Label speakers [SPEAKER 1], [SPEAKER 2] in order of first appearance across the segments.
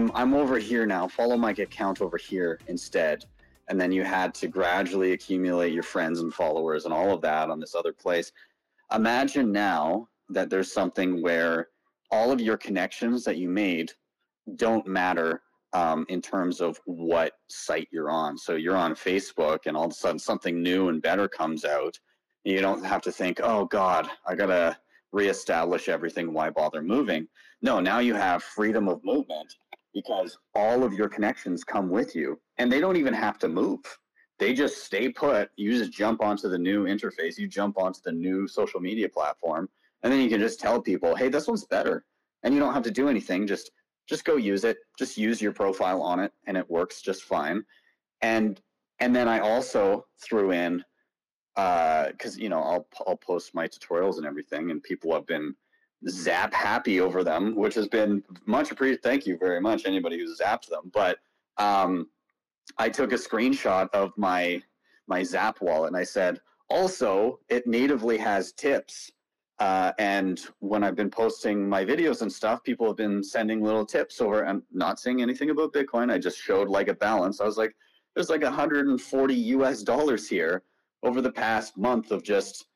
[SPEAKER 1] I'm I'm over here now. Follow my account over here instead. And then you had to gradually accumulate your friends and followers and all of that on this other place. Imagine now that there's something where all of your connections that you made don't matter um, in terms of what site you're on. So you're on Facebook, and all of a sudden something new and better comes out. You don't have to think, oh God, I gotta reestablish everything. Why bother moving? No, now you have freedom of movement because all of your connections come with you and they don't even have to move. They just stay put. You just jump onto the new interface, you jump onto the new social media platform, and then you can just tell people, hey, this one's better. And you don't have to do anything. Just just go use it. Just use your profile on it and it works just fine. And and then I also threw in because uh, you know I'll I'll post my tutorials and everything, and people have been zap happy over them, which has been much appreciated. Thank you very much, anybody who zapped them. But um, I took a screenshot of my my Zap wallet and I said, also, it natively has tips. Uh, and when I've been posting my videos and stuff, people have been sending little tips over. I'm not saying anything about Bitcoin. I just showed like a balance. I was like, there's like 140 US dollars here over the past month of just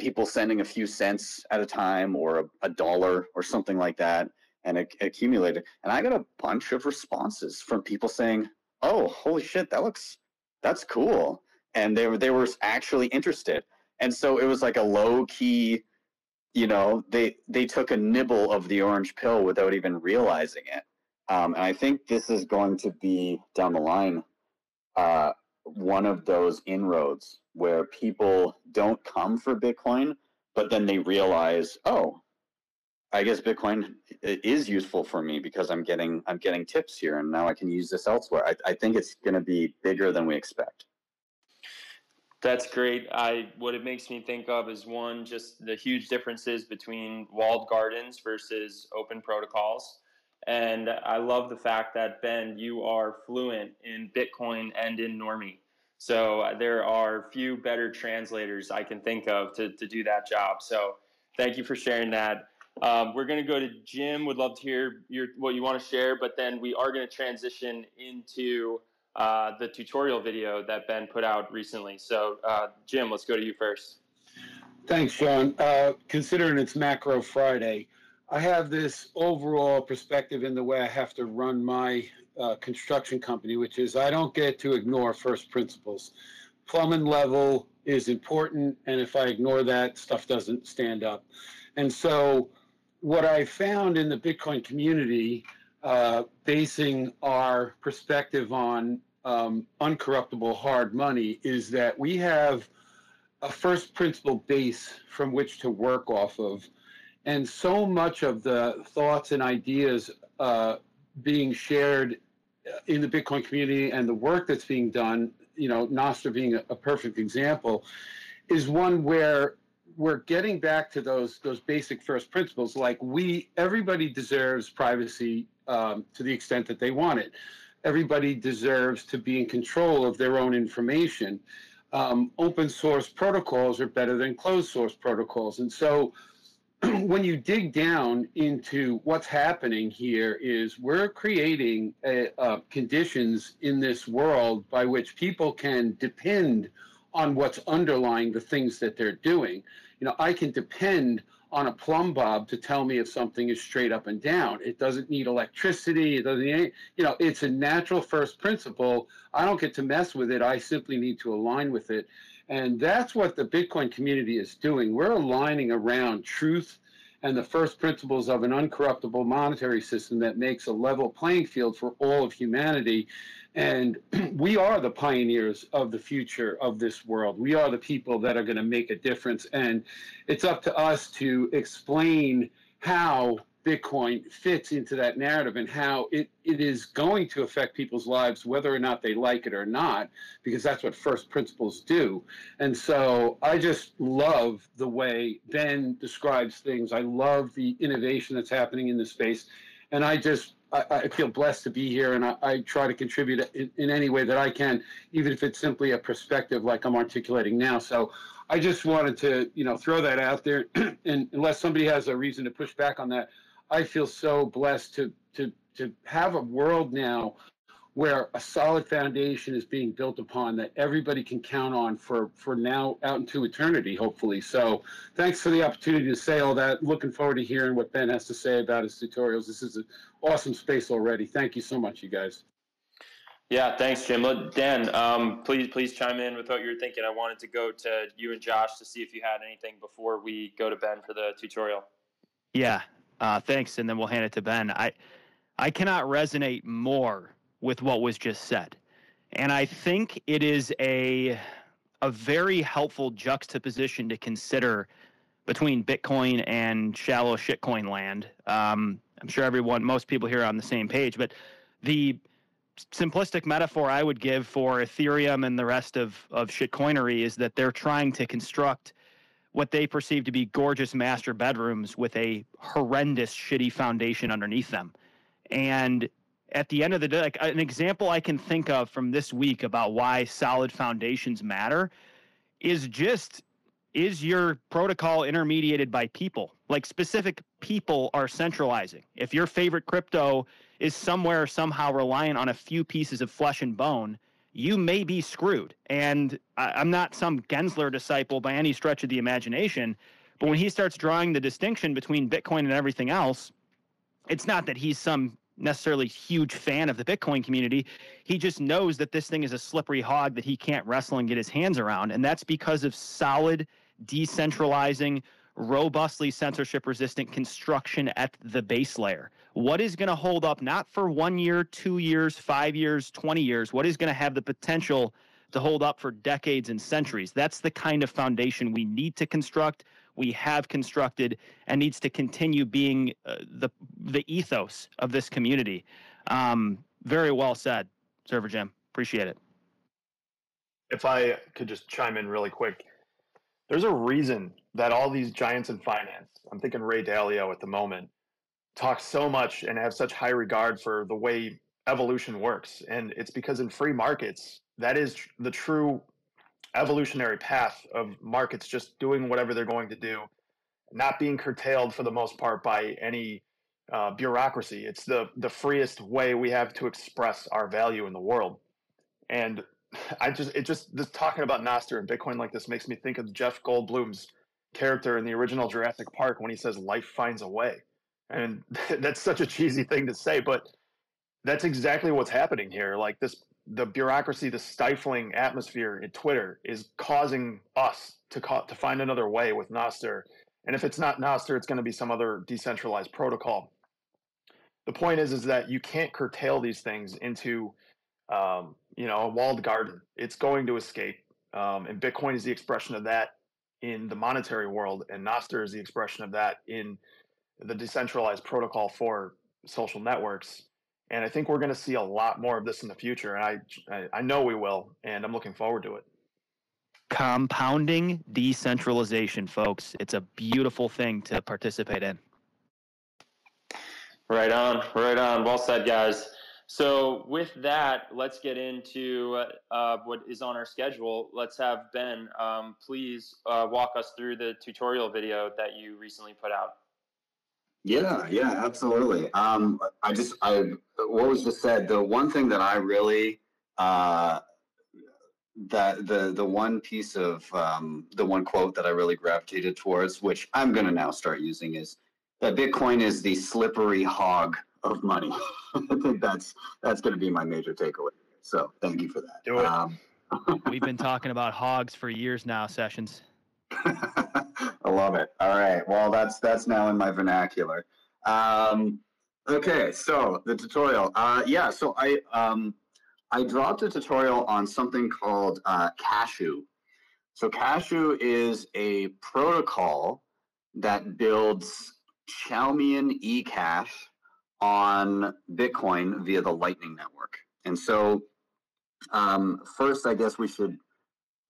[SPEAKER 1] people sending a few cents at a time or a, a dollar or something like that and it, it accumulated. And i got a bunch of responses from people saying oh holy shit that looks that's cool. And they were they were actually interested. And so it was like a low key you know they they took a nibble of the orange pill without even realizing it. Um, and i think this is going to be down the line uh, one of those inroads where people don't come for Bitcoin, but then they realize, oh, I guess Bitcoin is useful for me because I'm getting I'm getting tips here, and now I can use this elsewhere. I, I think it's going to be bigger than we expect.
[SPEAKER 2] That's great. I what it makes me think of is one just the huge differences between walled gardens versus open protocols. And I love the fact that Ben, you are fluent in Bitcoin and in Normie. So uh, there are few better translators I can think of to, to do that job. So thank you for sharing that. Um, we're going to go to Jim. Would love to hear your, what you want to share, but then we are going to transition into uh, the tutorial video that Ben put out recently. So uh, Jim, let's go to you first.
[SPEAKER 3] Thanks, Sean. Uh, considering it's Macro Friday, I have this overall perspective in the way I have to run my uh, construction company, which is I don't get to ignore first principles. Plumbing level is important, and if I ignore that, stuff doesn't stand up. And so, what I found in the Bitcoin community, uh, basing our perspective on um, uncorruptible hard money, is that we have a first principle base from which to work off of. And so much of the thoughts and ideas uh, being shared in the Bitcoin community and the work that's being done, you know, Nostr being a, a perfect example, is one where we're getting back to those those basic first principles. Like we, everybody deserves privacy um, to the extent that they want it. Everybody deserves to be in control of their own information. Um, open source protocols are better than closed source protocols, and so when you dig down into what's happening here is we're creating a, uh, conditions in this world by which people can depend on what's underlying the things that they're doing. You know, I can depend on a plumb bob to tell me if something is straight up and down. It doesn't need electricity. It doesn't need, you know, it's a natural first principle. I don't get to mess with it. I simply need to align with it. And that's what the Bitcoin community is doing. We're aligning around truth and the first principles of an uncorruptible monetary system that makes a level playing field for all of humanity. And we are the pioneers of the future of this world. We are the people that are going to make a difference. And it's up to us to explain how Bitcoin fits into that narrative and how it, it is going to affect people's lives, whether or not they like it or not, because that's what first principles do. And so I just love the way Ben describes things. I love the innovation that's happening in the space. And I just, I, I feel blessed to be here and I, I try to contribute in, in any way that I can, even if it's simply a perspective like I'm articulating now. So I just wanted to, you know, throw that out there. and unless somebody has a reason to push back on that, I feel so blessed to to to have a world now where a solid foundation is being built upon that everybody can count on for for now out into eternity hopefully. So thanks for the opportunity to say all that. Looking forward to hearing what ben has to say about his tutorials. This is an awesome space already. Thank you so much you guys.
[SPEAKER 2] Yeah thanks jim. Dan um, please please chime in with what you're thinking. I wanted to go to you and josh to see if you had anything before we go to ben for the tutorial.
[SPEAKER 4] Yeah uh, thanks, and then we'll hand it to Ben. I I cannot resonate more with what was just said, and I think it is a a very helpful juxtaposition to consider between Bitcoin and shallow shitcoin land. Um, I'm sure everyone, most people here are on the same page, but the simplistic metaphor I would give for Ethereum and the rest of, of shitcoinery is that they're trying to construct what they perceive to be gorgeous master bedrooms with a horrendous, shitty foundation underneath them. And at the end of the day, like an example I can think of from this week about why solid foundations matter is just is your protocol intermediated by people? Like specific people are centralizing. If your favorite crypto is somewhere somehow reliant on a few pieces of flesh and bone, you may be screwed. And I, am not some Gensler disciple by any stretch of the imagination, but when he starts drawing the distinction between Bitcoin and everything else, it's not that he's some necessarily huge fan of the Bitcoin community. He just knows that this thing is a slippery hog that he can't wrestle and get his hands around. And that's because of solid, decentralizing, robustly censorship resistant construction at the base layer. What is going to hold up not for one year, two years, five years, 20 years? What is going to have the potential to hold up for decades and centuries? That's the kind of foundation we need to construct. We have constructed and needs to continue being uh, the the ethos of this community. Um, very well said, Server Jim. Appreciate it.
[SPEAKER 5] If I could just chime in really quick, there's a reason that all these giants in finance, I'm thinking Ray Dalio at the moment, talk so much and have such high regard for the way evolution works. And it's because in free markets, that is the true evolutionary path of markets just doing whatever they're going to do, not being curtailed for the most part by any uh, bureaucracy. It's the the freest way we have to express our value in the world. And I just it just this talking about Nostr and Bitcoin like this makes me think of Jeff Goldblum's character in the original Jurassic Park when he says life finds a way. And that's such a cheesy thing to say, but that's exactly what's happening here. Like this the bureaucracy, the stifling atmosphere in Twitter is causing us to ca- to find another way with Nostr. And if it's not Nostr, it's going to be some other decentralized protocol. The point is, is that you can't curtail these things into, um, you know, a walled garden. It's going to escape, um, and Bitcoin is the expression of that in the monetary world, and Nostr is the expression of that in the decentralized protocol for social networks. And I think we're going to see a lot more of this in the future, and I, I, I know we will, and I'm looking forward to it.
[SPEAKER 4] Compounding decentralization, folks. It's a beautiful thing to participate in.
[SPEAKER 2] Right on, right on. Well said, guys. So with that, let's get into uh, what is on our schedule. Let's have Ben, um, please uh, walk us through the tutorial video that you recently put out.
[SPEAKER 1] Yeah, yeah, absolutely. Um, I just, I, what was just said, the one thing that I really, uh, that the the one piece of um, the one quote that I really gravitated towards, which I'm going to now start using, is that Bitcoin is the slippery hog of money. I think that's that's going to be my major takeaway. So thank you for that.
[SPEAKER 5] Do it.
[SPEAKER 1] Um,
[SPEAKER 4] We've been talking about hogs for years now, Sessions.
[SPEAKER 1] I love it. All right. Well, that's that's now in my vernacular. Um, okay. So the tutorial. Uh, yeah. So I um, I dropped a tutorial on something called uh, Cashu. So Cashu is a protocol that builds Chaumian eCash on Bitcoin via the Lightning Network. And so, um, first, I guess we should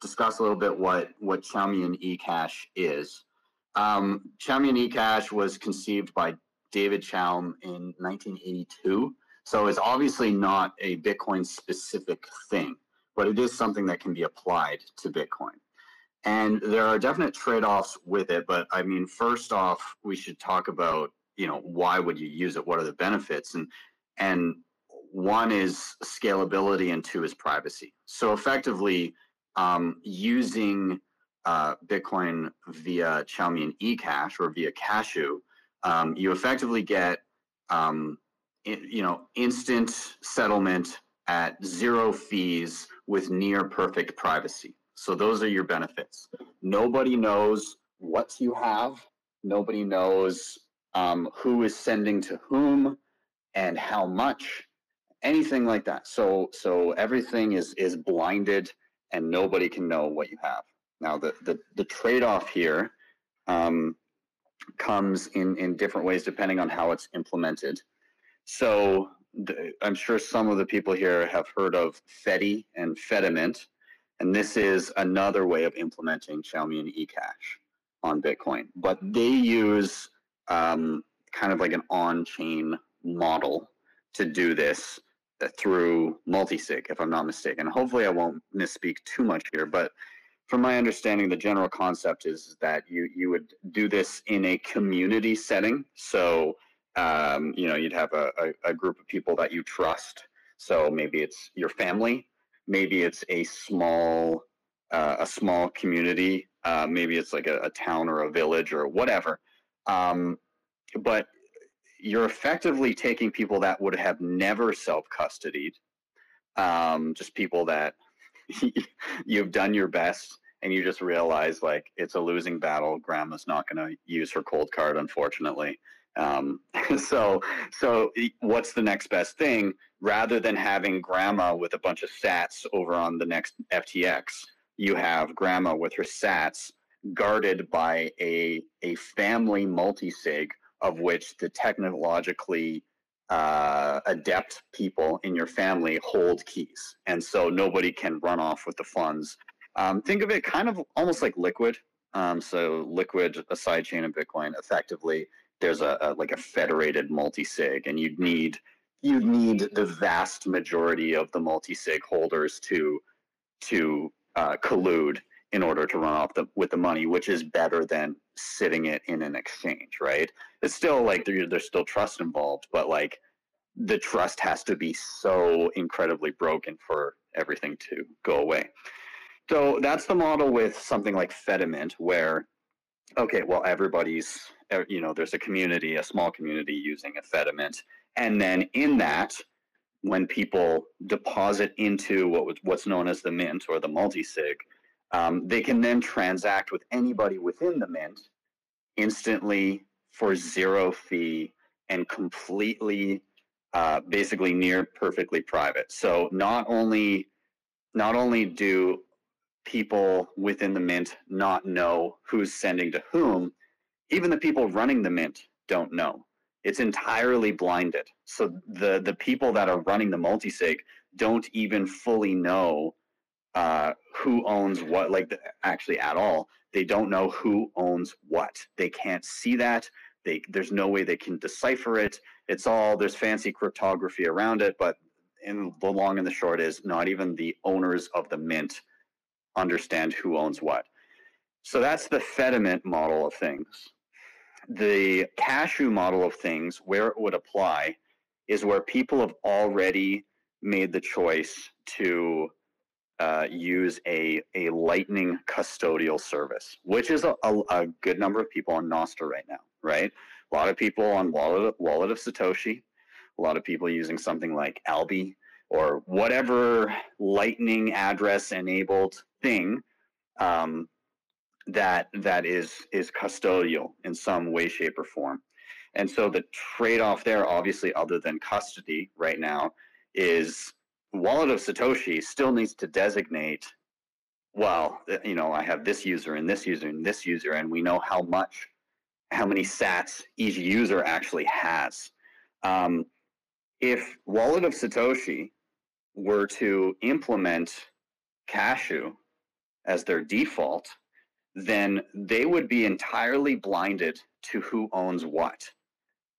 [SPEAKER 1] discuss a little bit what what Chaumian eCash is. Um, Chaumian eCash was conceived by David Chaum in 1982. So it's obviously not a Bitcoin specific thing, but it is something that can be applied to Bitcoin. And there are definite trade-offs with it, but I mean, first off, we should talk about, you know, why would you use it? What are the benefits? And and one is scalability and two is privacy. So effectively, um, using uh, Bitcoin via Chaumian eCash or via Cashu, um, you effectively get um, you know, instant settlement at zero fees with near perfect privacy. So those are your benefits. Nobody knows what you have. Nobody knows um, who is sending to whom and how much, anything like that. So so everything is is blinded, and nobody can know what you have. Now the the, the trade off here um, comes in in different ways depending on how it's implemented. So the, I'm sure some of the people here have heard of Fedi and Fedimint, and this is another way of implementing Chaumian eCash on Bitcoin. But they use um, kind of like an on-chain model to do this uh, through multisig, if I'm not mistaken. Hopefully, I won't misspeak too much here, but from my understanding, the general concept is that you you would do this in a community setting. So um, you know, you'd have a, a, a group of people that you trust. So maybe it's your family, maybe it's a small uh, a small community, uh, maybe it's like a, a, town or a village or whatever. Um, but you're effectively taking people that would have never self custodied, um, just people that you've done your best and you just realize like it's a losing battle. Grandma's not going to use her cold card, unfortunately. Um, so, so what's the next best thing? Rather than having grandma with a bunch of sats over on the next FTX, you have grandma with her sats guarded by a, a family multi-sig of which the technologically uh, adept people in your family hold keys. And so nobody can run off with the funds. Um, think of it kind of almost like Liquid. Um, so Liquid, a sidechain of Bitcoin, effectively there's a, a like a federated multi-sig and you'd need you'd need the vast majority of the multi-sig holders to to uh, collude in order to run off the, with the money, which is better than sitting it in an exchange, right? It's still like there, there's still trust involved, but like the trust has to be so incredibly broken for everything to go away. So that's the model with something like Fedimint, where okay, well everybody's er, you know, there's a community, a small community using a Fedimint. And then in that, when people deposit into what was, what's known as the mint or the multi-sig, um, they can then transact with anybody within the mint instantly for zero fee and completely uh, basically near perfectly private. So not only not only do people within the mint not know who's sending to whom, even the people running the mint don't know. It's entirely blinded. So the the people that are running the multisig don't even fully know uh, who owns what, like the, actually at all. They don't know who owns what. They can't see that. They there's no way they can decipher it. It's all there's fancy cryptography around it, but in the long and the short is not even the owners of the mint understand who owns what. So that's the Fedimint model of things the cashu model of things, where it would apply, is where people have already made the choice to uh, use a, a Lightning custodial service, which is a, a, a, good number of people on Nostr right now, right? A lot of people on Wallet, Wallet of Satoshi, a lot of people using something like Alby or whatever Lightning address enabled thing um, that that is is custodial in some way, shape, or form. And so the trade off there, obviously, other than custody right now, is wallet of Satoshi still needs to designate, well, you know, I have this user and this user and this user, and we know how much, how many sats each user actually has. Um, if wallet of Satoshi were to implement Cashu as their default, then they would be entirely blinded to who owns what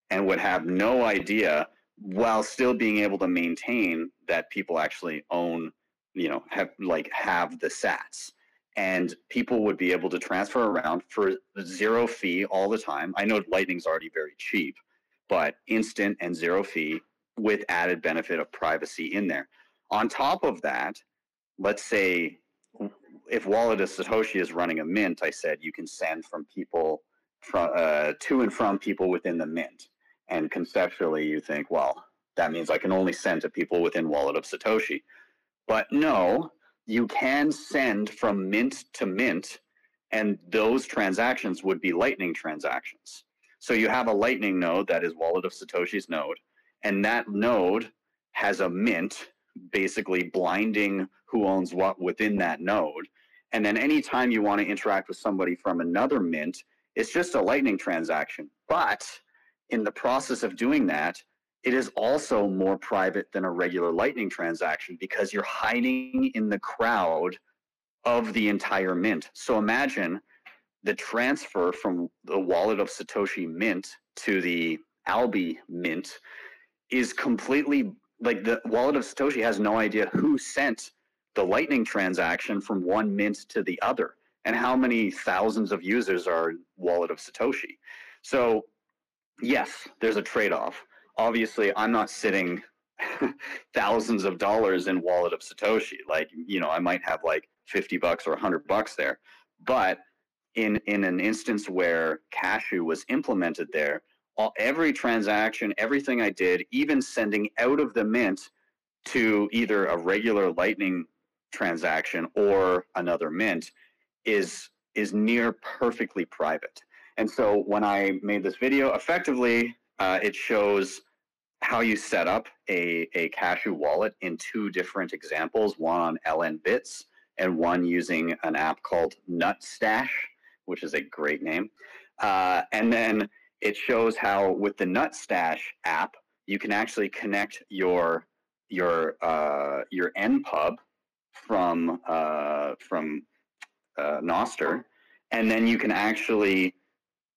[SPEAKER 1] and would have no idea while still being able to maintain that people actually own, you know, have like have the sats. And people would be able to transfer around for zero fee all the time. I know Lightning's already very cheap, but instant and zero fee with added benefit of privacy in there. On top of that, let's say if Wallet of Satoshi is running a mint, I said you can send from people from uh, to and from people within the mint. And conceptually, you think, well, that means I can only send to people within Wallet of Satoshi. But no, you can send from mint to mint, and those transactions would be Lightning transactions. So you have a Lightning node that is Wallet of Satoshi's node, and that node has a mint basically blinding who owns what within that node. And then anytime you want to interact with somebody from another mint, it's just a Lightning transaction. But in the process of doing that, it is also more private than a regular Lightning transaction because you're hiding in the crowd of the entire mint. So imagine the transfer from the wallet of Satoshi Mint to the Alby Mint is completely like the wallet of Satoshi has no idea who sent the Lightning transaction from one mint to the other and how many thousands of users are wallet of Satoshi. So yes, there's a trade off. Obviously, I'm not sitting thousands of dollars in wallet of Satoshi. Like, you know, I might have like 50 bucks or 100 bucks there. But in, in an instance where Cashu was implemented there, all, every transaction, everything I did, even sending out of the mint to either a regular Lightning transaction or another mint is is near perfectly private. And so when I made this video, effectively, uh, it shows how you set up a, a Cashu wallet in two different examples, one on LN Bits and one using an app called Nutstash, which is a great name. Uh, and then it shows how with the Nutstash app, you can actually connect your your uh, your npub from uh, from uh, Nostr, and then you can actually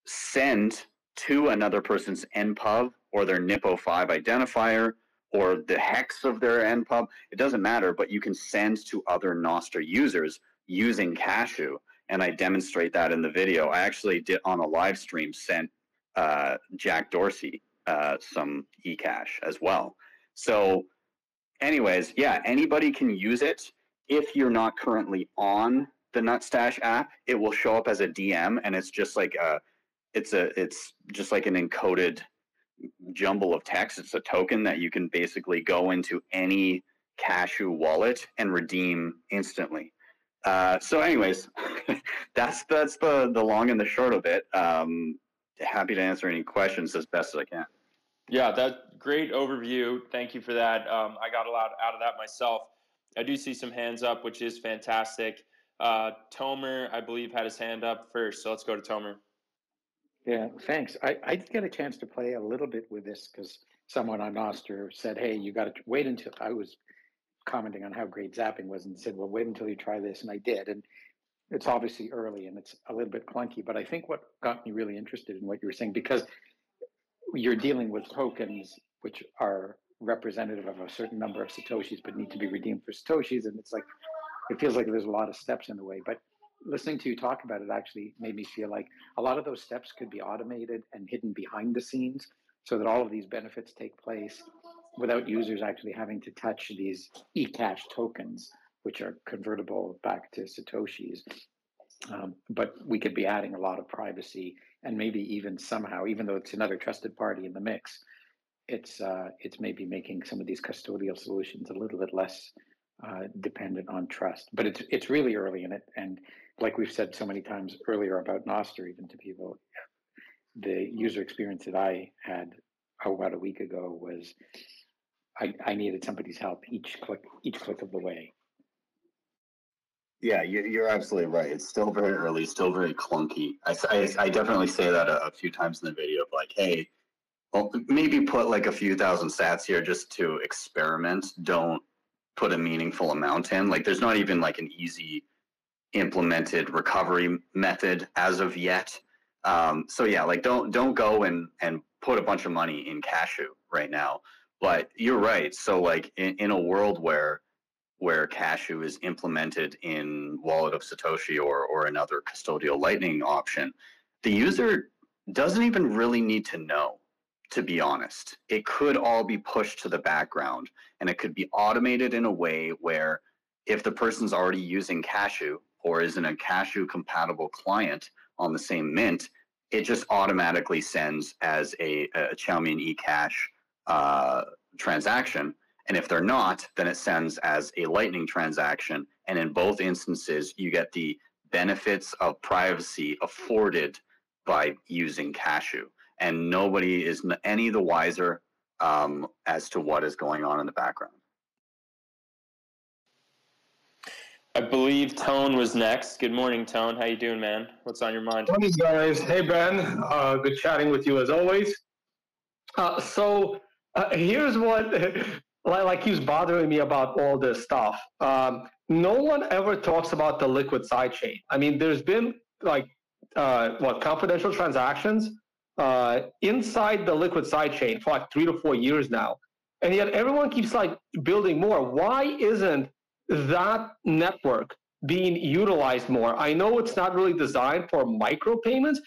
[SPEAKER 1] send to another person's npub or their NIP05 identifier or the hex of their npub. It doesn't matter, but you can send to other Nostr users using Cashu. And I demonstrate that in the video. I actually did on a live stream sent uh, Jack Dorsey uh, some eCash as well. So, anyways, yeah, anybody can use it. If you're not currently on the Nutstash app, it will show up as a DM, and it's just like a it's a it's just like an encoded jumble of text. It's a token that you can basically go into any Cashu wallet and redeem instantly. Uh, so, anyways, that's that's the the long and the short of it. Um, happy to answer any questions as best as I can.
[SPEAKER 2] Yeah, that great overview. Thank you for that. Um, I got a lot out of that myself. I do see some hands up, which is fantastic. Uh, Tomer, I believe, had his hand up first, so let's go to Tomer.
[SPEAKER 6] Yeah, thanks. I, I get a chance to play a little bit with this because someone on Nostr said, "Hey, you got to wait until." I was commenting on how great zapping was, and said, "Well, wait until you try this," and I did. And it's obviously early and it's a little bit clunky, but I think what got me really interested in what you were saying because you're dealing with tokens which are representative of a certain number of satoshis, but need to be redeemed for satoshis, and it's like it feels like there's a lot of steps in the way, but listening to you talk about it actually made me feel like a lot of those steps could be automated and hidden behind the scenes so that all of these benefits take place without users actually having to touch these eCash tokens which are convertible back to Satoshis. Um, but we could be adding a lot of privacy and maybe even somehow, even though it's another trusted party in the mix, it's uh, it's maybe making some of these custodial solutions a little bit less uh, dependent on trust. But it's it's really early in it, and like we've said so many times earlier about Nostr, even to people, the user experience that I had about a week ago was I, I needed somebody's help each click each click of the way.
[SPEAKER 1] Yeah, you're absolutely right. It's still very early, still very clunky. I, I, I definitely say that a, a, few times in the video of like, hey, well, maybe put like a few thousand sats here just to experiment. Don't put a meaningful amount in. Like, there's not even like an easy implemented recovery method as of yet. Um, so yeah, like don't don't go and and put a bunch of money in Cashu right now. But you're right. So like in, in a world where where Cashu is implemented in Wallet of Satoshi or or another custodial Lightning option, the user doesn't even really need to know. To be honest, it could all be pushed to the background, and it could be automated in a way where if the person's already using Cashu or is in a Cashu compatible client on the same mint, it just automatically sends as a, a Chaumian eCash uh, transaction. And if they're not, then it sends as a Lightning transaction. And in both instances, you get the benefits of privacy afforded by using Cashu. And nobody is any the wiser um, as to what is going on in the background.
[SPEAKER 2] I believe Tone was next. Good morning, Tone. How you doing, man? What's on your mind?
[SPEAKER 7] Morning, guys. Hey, Ben. Uh, good chatting with you as always. Uh, so uh, here's what, like, keeps bothering me about all this stuff. Um, no one ever talks about the liquid sidechain. I mean, there's been like uh, what confidential transactions uh, inside the liquid sidechain for like three to four years now, and yet everyone keeps like building more. Why isn't that network being utilized more. I know it's not really designed for micropayments,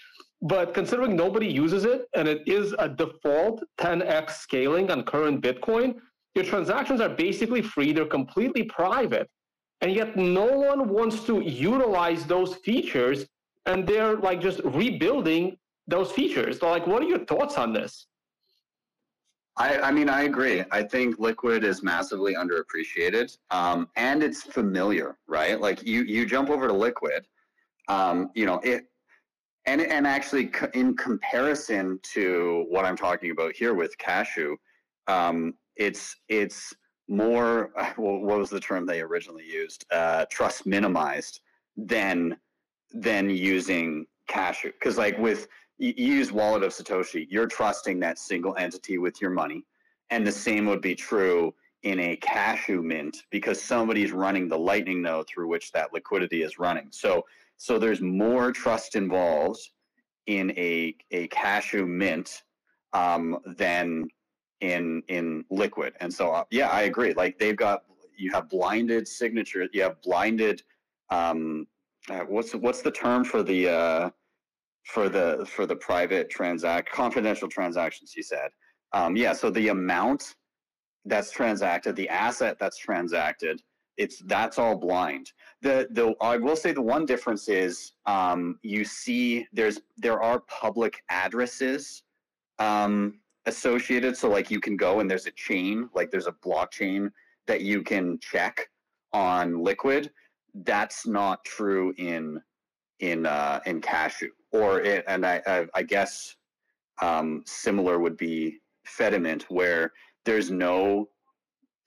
[SPEAKER 7] but considering nobody uses it and it is a default 10x scaling on current Bitcoin, your transactions are basically free, they're completely private. And yet no one wants to utilize those features and they're like just rebuilding those features. So like what are your thoughts on this?
[SPEAKER 1] I, I mean, I agree. I think Liquid is massively underappreciated, um, and it's familiar, right? Like you, you jump over to Liquid, um, you know it, and and actually in comparison to what I'm talking about here with Cashu, um, it's it's more. What was the term they originally used? Uh, trust minimized than than using Cashu, because like with you use wallet of satoshi. You're trusting that single entity with your money. And the same would be true in a cashu mint because somebody's running the lightning node through which that liquidity is running. So so there's more trust involved in a a cashu mint um, than in in liquid. And so uh, yeah i agree. Like they've got you have blinded signature you have blinded um, uh, what's what's the term for the uh, for the for the private transact confidential transactions you said. Um, yeah so the amount that's transacted the asset that's transacted it's that's all blind. The the i will say the one difference is um, you see there's there are public addresses um, associated. So like you can go and there's a chain like there's a blockchain that you can check on liquid. That's not true in in uh, in cashu or it, and I, I, I guess um, similar would be Fedimint, where there's no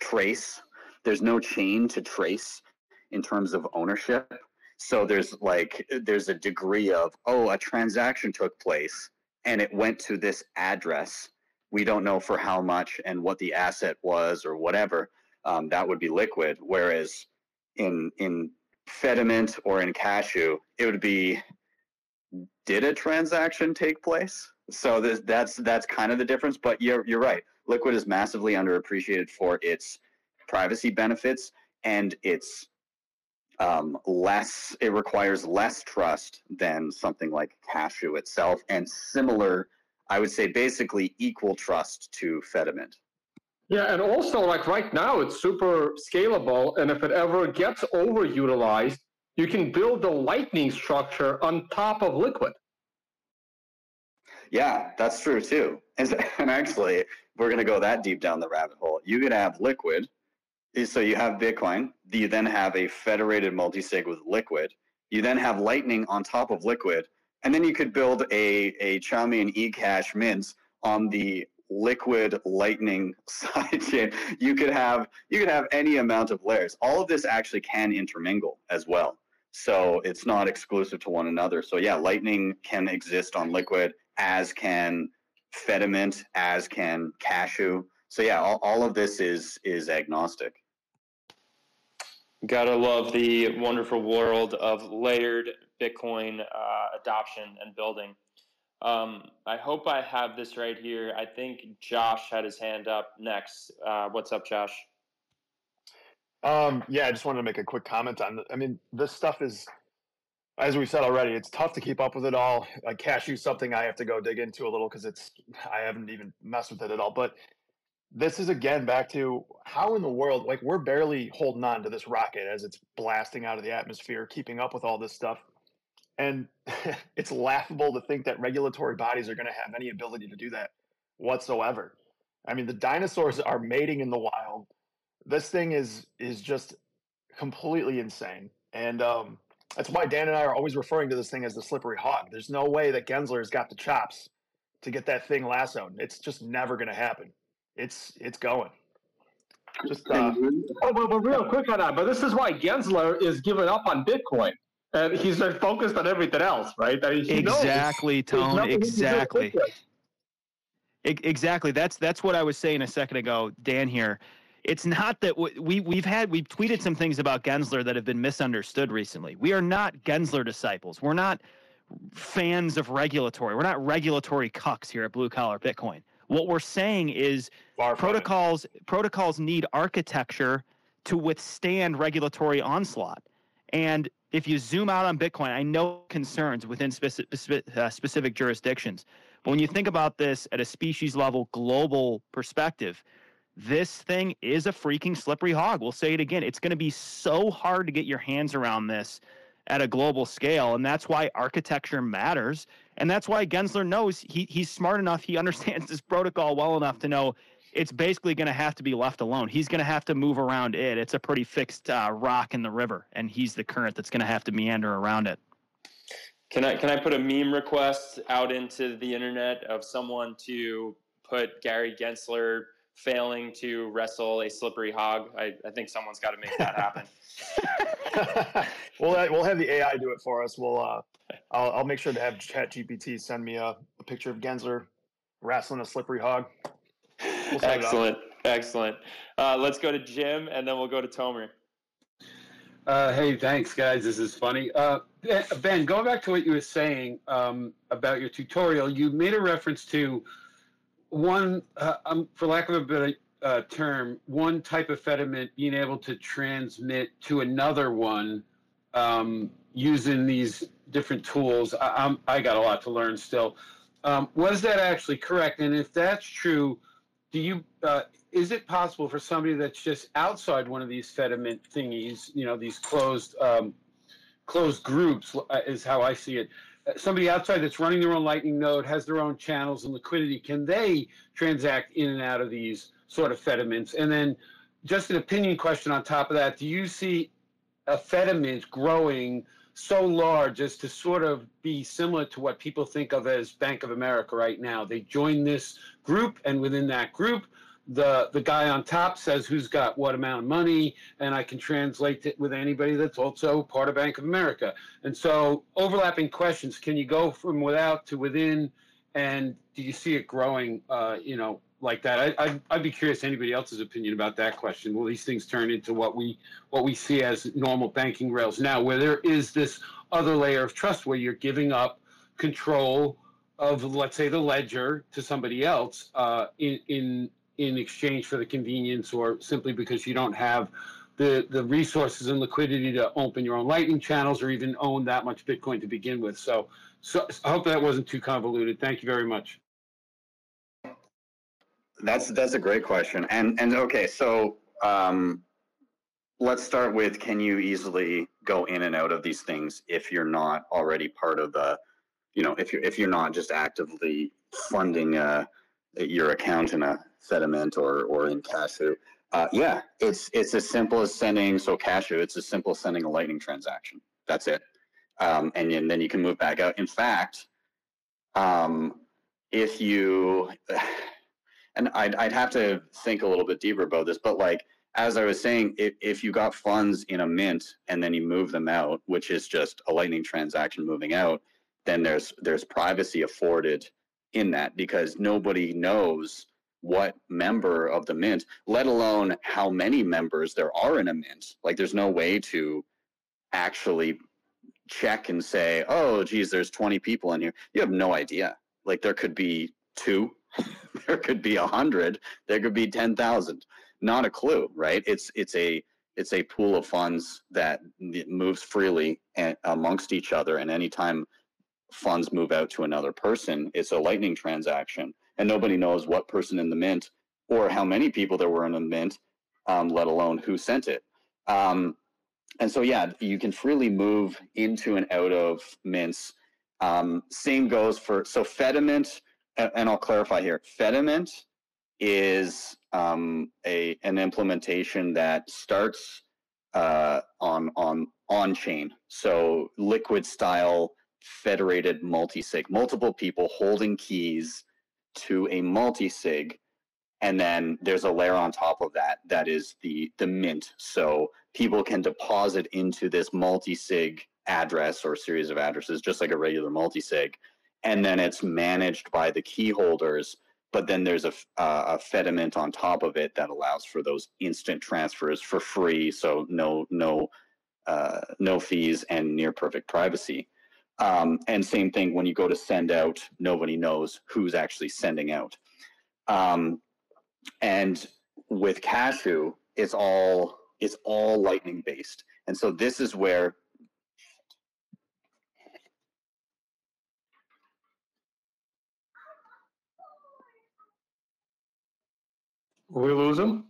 [SPEAKER 1] trace, there's no chain to trace in terms of ownership. So there's like there's a degree of oh a transaction took place and it went to this address. We don't know for how much and what the asset was or whatever. Um, that would be liquid. Whereas in in Fedimint or in Cashu, it would be did a transaction take place? So this, that's that's kind of the difference. But you're you're right. Liquid is massively underappreciated for its privacy benefits and its um, less. It requires less trust than something like Cashu itself, and similar. I would say basically equal trust to Fedimint.
[SPEAKER 7] Yeah, and also like right now it's super scalable, and if it ever gets overutilized, you can build the lightning structure on top of Liquid.
[SPEAKER 1] Yeah, that's true too. And, actually, we're going to go that deep down the rabbit hole. You could have Liquid, eh, so you have Bitcoin. You then have a federated multisig with Liquid. You then have Lightning on top of Liquid, and then you could build a a Chaumian and eCash mints on the liquid lightning sidechain you could have you could have any amount of layers all of this actually can intermingle as well so it's not exclusive to one another so yeah lightning can exist on liquid as can Fedimint as can cashu so yeah all, all of this is is agnostic
[SPEAKER 2] gotta love the wonderful world of layered bitcoin uh, adoption and building um, I hope I have this right here. I think Josh had his hand up next. Uh, what's up, Josh?
[SPEAKER 5] Um, yeah, I just wanted to make a quick comment on. I mean, this stuff is, as we said already, it's tough to keep up with it all. Like cashu, something I have to go dig into a little because it's I haven't even messed with it at all. But this is again back to how in the world, like we're barely holding on to this rocket as it's blasting out of the atmosphere, keeping up with all this stuff. And it's laughable to think that regulatory bodies are going to have any ability to do that whatsoever. I mean, the dinosaurs are mating in the wild. This thing is is just completely insane, and um, that's why Dan and I are always referring to this thing as the slippery hog. There's no way that Gensler's got the chops to get that thing lassoed. It's just never going to happen. It's it's going.
[SPEAKER 7] Just uh, oh, but, but real quick on that. But this is why Gensler is giving up on Bitcoin and he's like focused on everything else, right? I mean,
[SPEAKER 4] exactly, Tone. Exactly. Exactly. That's that's what I was saying a second ago, Dan. Here, it's not that we we've had we've tweeted some things about Gensler that have been misunderstood recently. We are not Gensler disciples. We're not fans of regulatory. We're not regulatory cucks here at Blue Collar Bitcoin. What we're saying is Far protocols protocols need architecture to withstand regulatory onslaught. And if you zoom out on Bitcoin, I know concerns within specific, uh, specific jurisdictions. But when you think about this at a species level, global perspective, this thing is a freaking slippery hog. We'll say it again. It's going to be so hard to get your hands around this at a global scale. And that's why architecture matters. And that's why Gensler knows he, he's smart enough. He understands this protocol well enough to know it's basically going to have to be left alone. He's going to have to move around it. It's a pretty fixed uh, rock in the river, and he's the current that's going to have to meander around it.
[SPEAKER 2] Can I can I put a meme request out into the internet of someone to put Gary Gensler failing to wrestle a slippery hog? I, I think someone's got to make that happen.
[SPEAKER 5] we'll we'll have the AI do it for us. We'll uh, I'll, I'll make sure to have ChatGPT send me a, a picture of Gensler wrestling a slippery hog.
[SPEAKER 2] We'll excellent, excellent. Uh, let's go to Jim, and then we'll go to Tomer.
[SPEAKER 3] Uh, hey, thanks, guys. This is funny. Uh, ben, going back to what you were saying um, about your tutorial, you made a reference to one, uh, um, for lack of a better uh, term, one type of Fedimint being able to transmit to another one um, using these different tools. I, I, got a lot to learn still. Um, was that actually correct? And if that's true, do you uh, is it possible for somebody that's just outside one of these Fedimint thingies, you know, these closed um, closed groups, uh, is how I see it. Uh, somebody outside that's running their own Lightning node has their own channels and liquidity. Can they transact in and out of these sort of Fedimints? And then, just an opinion question on top of that: Do you see a Fedimint growing? so large as to sort of be similar to what people think of as Bank of America right now. They join this group, and within that group, the the guy on top says who's got what amount of money, and I can translate it with anybody that's also part of Bank of America. And so, overlapping questions: Can you go from without to within? And do you see it growing? Uh, you know, like that. I, I'd, I'd be curious anybody else's opinion about that question. Will these things turn into what we what we see as normal banking rails now, where there is this other layer of trust where you're giving up control of, let's say, the ledger to somebody else uh, in in in exchange for the convenience, or simply because you don't have the the resources and liquidity to open your own Lightning channels, or even own that much Bitcoin to begin with. So, so I hope that wasn't too convoluted. Thank you very much.
[SPEAKER 1] That's that's a great question. And and okay, so um, let's start with can you easily go in and out of these things if you're not already part of the, you know, if you're if you're not just actively funding uh, your account in a Fedimint or or in Cashu. Uh, yeah, it's it's as simple as sending so Cashu. It's as simple as sending a Lightning transaction. That's it, um, and, and then you can move back out. In fact, um, if you and I'd, I'd have to think a little bit deeper about this but like as i was saying if, if you got funds in a mint and then you move them out which is just a lightning transaction moving out then there's there's privacy afforded in that because nobody knows what member of the mint let alone how many members there are in a mint like there's no way to actually check and say oh geez there's 20 people in here you have no idea like there could be two, there could be a hundred, there could be ten thousand. Not a clue, right? It's it's a it's a pool of funds that moves freely amongst each other, and anytime funds move out to another person, it's a lightning transaction, and nobody knows what person in the mint or how many people there were in the mint, um, let alone who sent it. Um, and so, yeah, you can freely move into and out of mints um, same goes for so Fedimint, and I'll clarify here. Fedimint is um, a an implementation that starts uh, on on on chain, so liquid style federated multi-sig, multiple people holding keys to a multi-sig, and then there's a layer on top of that that is the the mint. So people can deposit into this multi-sig address or series of addresses, just like a regular multisig, and then it's managed by the key holders. But then there's a, uh, a Fedimint on top of it that allows for those instant transfers for free, so no no uh, no fees and near perfect privacy. Um, and same thing when you go to send out, nobody knows who's actually sending out. Um, and with Cashu, it's all it's all Lightning based, and so this is where
[SPEAKER 7] We lose him?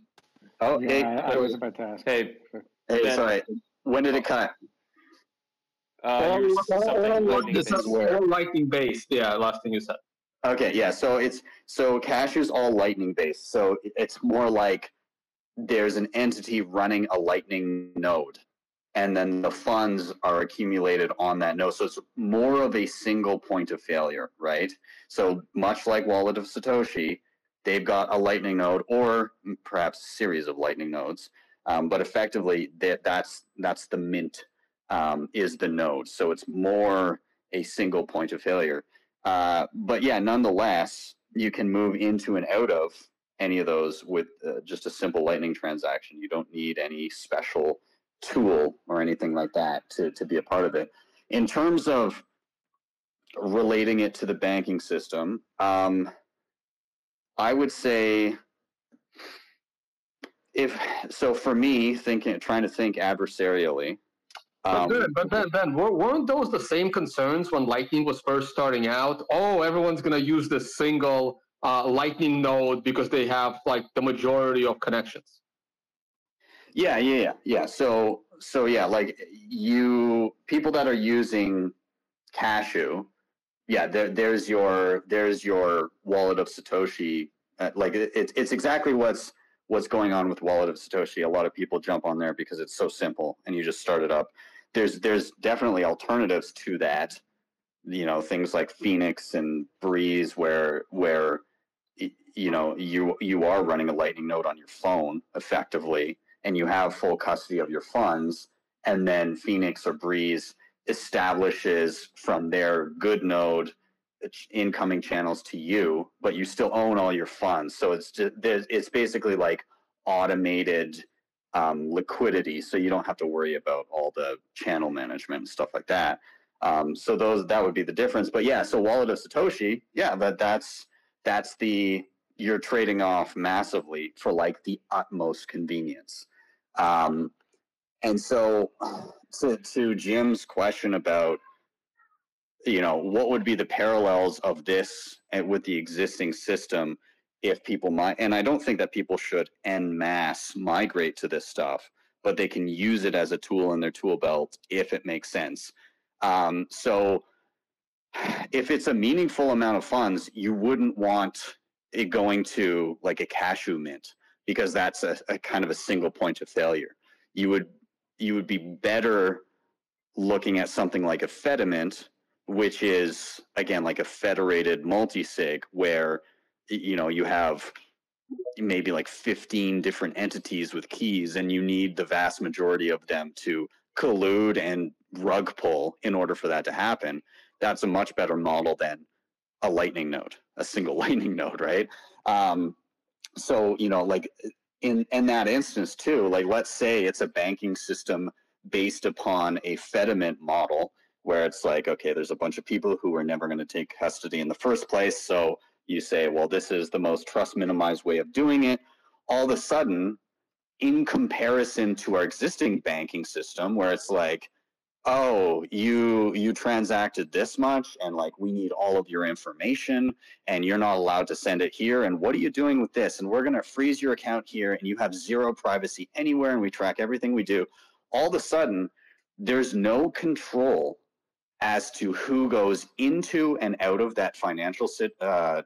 [SPEAKER 1] Oh,
[SPEAKER 6] Yeah,
[SPEAKER 1] hey,
[SPEAKER 6] I, I was about to ask.
[SPEAKER 2] Hey,
[SPEAKER 1] hey,
[SPEAKER 2] Ben.
[SPEAKER 1] sorry. When did it cut?
[SPEAKER 2] Uh,
[SPEAKER 7] all, all, all,
[SPEAKER 2] lightning
[SPEAKER 7] this is
[SPEAKER 2] based.
[SPEAKER 7] all lightning based. Yeah, last thing you said.
[SPEAKER 1] Okay, yeah. So it's so cash is all Lightning based. So it's more like there's an entity running a Lightning node, and then the funds are accumulated on that node. So it's more of a single point of failure, right? So much like Wallet of Satoshi, they've got a Lightning node or perhaps a series of Lightning nodes, um, but effectively that that's that's the mint um, is the node. So it's more a single point of failure. Uh, but yeah, nonetheless, you can move into and out of any of those with uh, just a simple Lightning transaction. You don't need any special tool or anything like that to, to be a part of it. In terms of relating it to the banking system, um, I would say if so for me thinking trying to think adversarially
[SPEAKER 7] But then, but Ben, Ben, weren't those the same concerns when Lightning was first starting out? Oh, everyone's gonna use this single uh, Lightning node because they have like the majority of connections.
[SPEAKER 1] Yeah, yeah, yeah, yeah. So, so yeah, like you people that are using Cashu, yeah, there, there's your there's your wallet of Satoshi. Uh, like it, it's it's exactly what's what's going on with wallet of Satoshi. A lot of people jump on there because it's so simple and you just start it up. There's there's definitely alternatives to that. You know, things like Phoenix and Breeze, where where you know you you are running a Lightning node on your phone effectively and you have full custody of your funds, and then Phoenix or Breeze establishes from their good node incoming channels to you, but you still own all your funds. So it's just, it's basically like automated um, liquidity, so you don't have to worry about all the channel management and stuff like that. Um, so those that would be the difference. But yeah, so wallet of Satoshi, yeah, that that's that's the you're trading off massively for like the utmost convenience. Um, and so to, to Jim's question about, you know, what would be the parallels of this and with the existing system? If people might, and I don't think that people should en masse migrate to this stuff, but they can use it as a tool in their tool belt if it makes sense. Um, so if it's a meaningful amount of funds, you wouldn't want it going to like a Cashu mint because that's a, a kind of a single point of failure. You would you would be better looking at something like a Fedimint, which is again like a federated multi-sig where you know you have maybe like 15 different entities with keys and you need the vast majority of them to collude and rug pull in order for that to happen that's a much better model than a lightning node a single lightning node right? Um, so you know like in in that instance too like let's say it's a banking system based upon a Fedimint model where it's like okay there's a bunch of people who are never going to take custody in the first place so you say, well, this is the most trust minimized way of doing it. All of a sudden, in comparison to our existing banking system, where it's like, oh, you you transacted this much, and like we need all of your information, and you're not allowed to send it here. And what are you doing with this? And we're gonna freeze your account here, and you have zero privacy anywhere, and we track everything we do. All of a sudden, there's no control as to who goes into and out of that financial uh,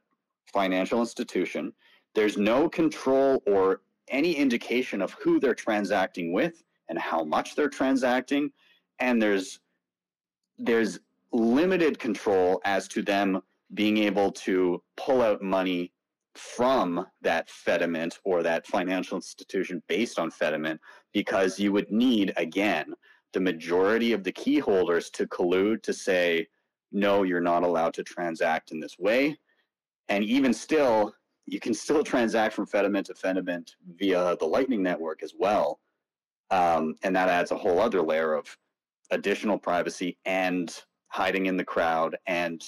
[SPEAKER 1] financial institution. There's no control or any indication of who they're transacting with and how much they're transacting, and there's there's limited control as to them being able to pull out money from that Fedimint or that financial institution based on Fedimint because you would need again the majority of the key holders to collude to say, no, you're not allowed to transact in this way. And even still, you can still transact from Fedimint to Fedimint via the Lightning Network as well. Um, and that adds a whole other layer of additional privacy and hiding in the crowd and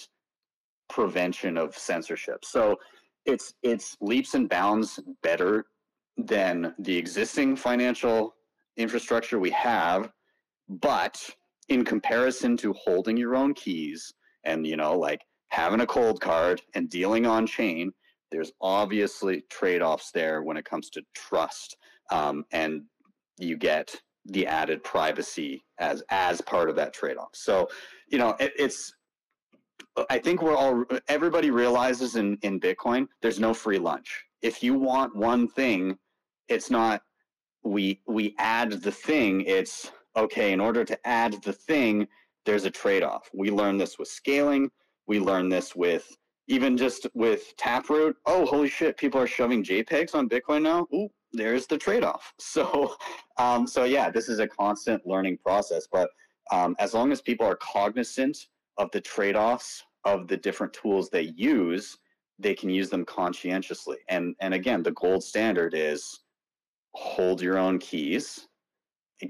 [SPEAKER 1] prevention of censorship. So it's it's leaps and bounds better than the existing financial infrastructure we have but in comparison to holding your own keys and, you know, like having a cold card and dealing on chain, there's obviously trade offs there when it comes to trust. Um, and you get the added privacy as as part of that trade off. So, you know, it, it's I think we're all everybody realizes in in Bitcoin there's no free lunch. If you want one thing, it's not we we add the thing. It's okay, in order to add the thing, there's a trade off. We learn this with scaling. We learn this with even just with Taproot. Oh, holy shit, people are shoving JPEGs on Bitcoin now. Ooh, there's the trade off. So, um, so yeah, this is a constant learning process. But um, as long as people are cognizant of the trade offs of the different tools they use, they can use them conscientiously. And and again, the gold standard is hold your own keys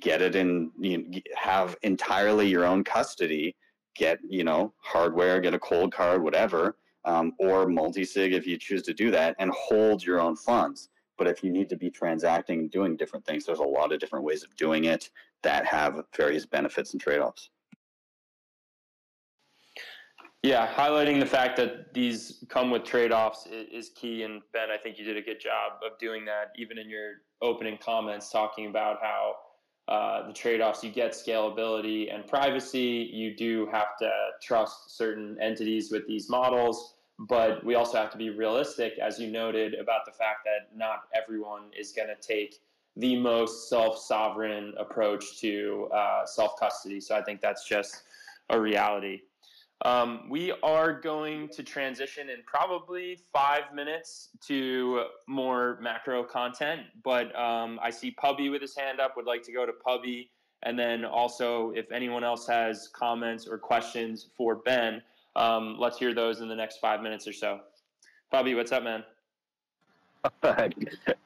[SPEAKER 1] get it in you know, have entirely your own custody get you know hardware get a cold card, whatever um, or multi-sig if you choose to do that and hold your own funds. But if you need to be transacting and doing different things there's a lot of different ways of doing it that have various benefits and trade-offs.
[SPEAKER 2] Yeah highlighting the fact that these come with trade-offs is key and ben i think you did a good job of doing that even in your opening comments talking about how uh, the trade-offs. You get scalability and privacy. You do have to trust certain entities with these models but we also have to be realistic as you noted about the fact that not everyone is going to take the most self-sovereign approach to uh, self-custody. So i think that's just a reality um, we are going to transition in probably five minutes to more macro content, but um, I see Pubby with his hand up, would like to go to Pubby. And then also, if anyone else has comments or questions for Ben, um, let's hear those in the next five minutes or so. Pubby, what's up, man?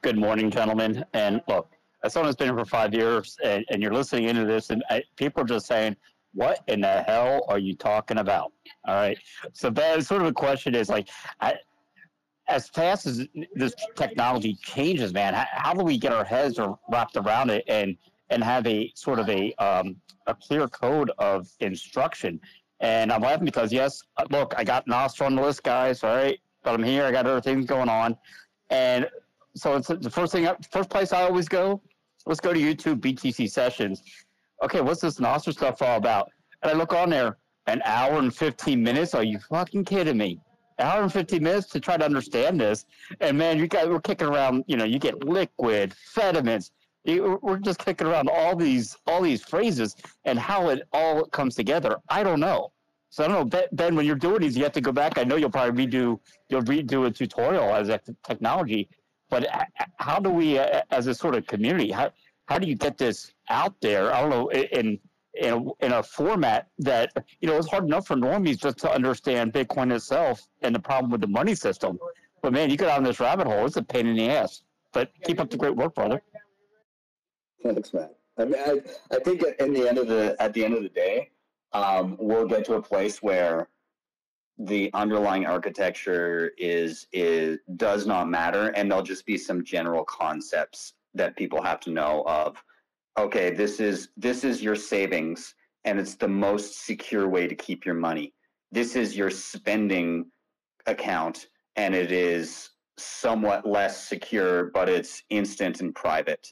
[SPEAKER 8] Good morning, gentlemen. And look, as someone who's been here for five years, and, and you're listening into this, and I, people are just saying, what in the hell are you talking about? All right. So that sort of a question is like, I, as fast as this technology changes, man, how, how, do we get our heads wrapped around it and and have a sort of a um, a clear code of instruction? And I'm laughing because yes, look, I got Nostr on the list, guys. All right, but I'm here. I got other things going on, and so it's the first thing, first place I always go. Let's go to YouTube BTC sessions. Okay, what's this Nostr stuff all about? And I look on there, an hour and 15 minutes. Are you fucking kidding me? An hour and 15 minutes to try to understand this. And man, you guys, we're kicking around, you know, you get liquid, Fedimints. You, we're just kicking around all these, all these phrases and how it all comes together. I don't know. So I don't know, Ben, ben, when you're doing these, you have to go back. I know you'll probably redo, you'll redo a tutorial as a technology, but how do we, uh, as a sort of community, how, how do you get this out there? I don't know, in, in a, in a format that you know it's hard enough for normies just to understand Bitcoin itself and the problem with the money system. But man, you get on this rabbit hole; it's a pain in the ass. But keep up the great work, brother.
[SPEAKER 1] Thanks, man. I mean, I, I think at, in the end of the at the end of the day, um, we'll get to a place where the underlying architecture is is does not matter, and there'll just be some general concepts that people have to know of. Okay, this is this is your savings, and it's the most secure way to keep your money. This is your spending account, and it is somewhat less secure, but it's instant and private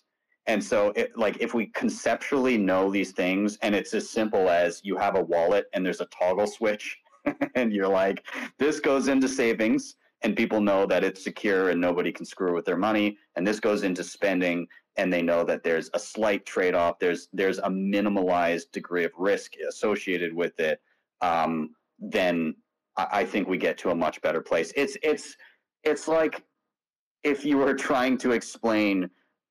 [SPEAKER 1] and so, it, like, if we conceptually know these things, and it's as simple as you have a wallet and there's a toggle switch, and you're like, this goes into savings, and people know that it's secure and nobody can screw with their money, and this goes into spending, and they know that there's a slight trade-off. There's there's a minimalized degree of risk associated with it. Um, then I, think we get to a much better place. It's it's it's like if you were trying to explain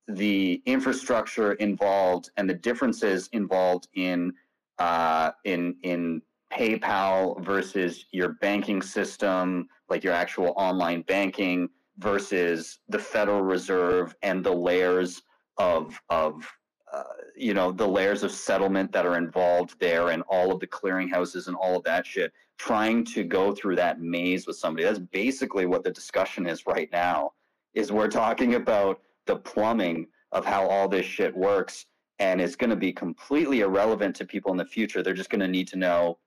[SPEAKER 1] the infrastructure involved and the differences involved in uh, in in PayPal versus your banking system, like your actual online banking, versus the Federal Reserve and the layers of of uh, you know the layers of settlement that are involved there and all of the clearinghouses and all of that shit. Trying to go through that maze with somebody. That's basically what the discussion is right now is we're talking about the plumbing of how all this shit works and it's going to be completely irrelevant to people in the future. They're just going to need to know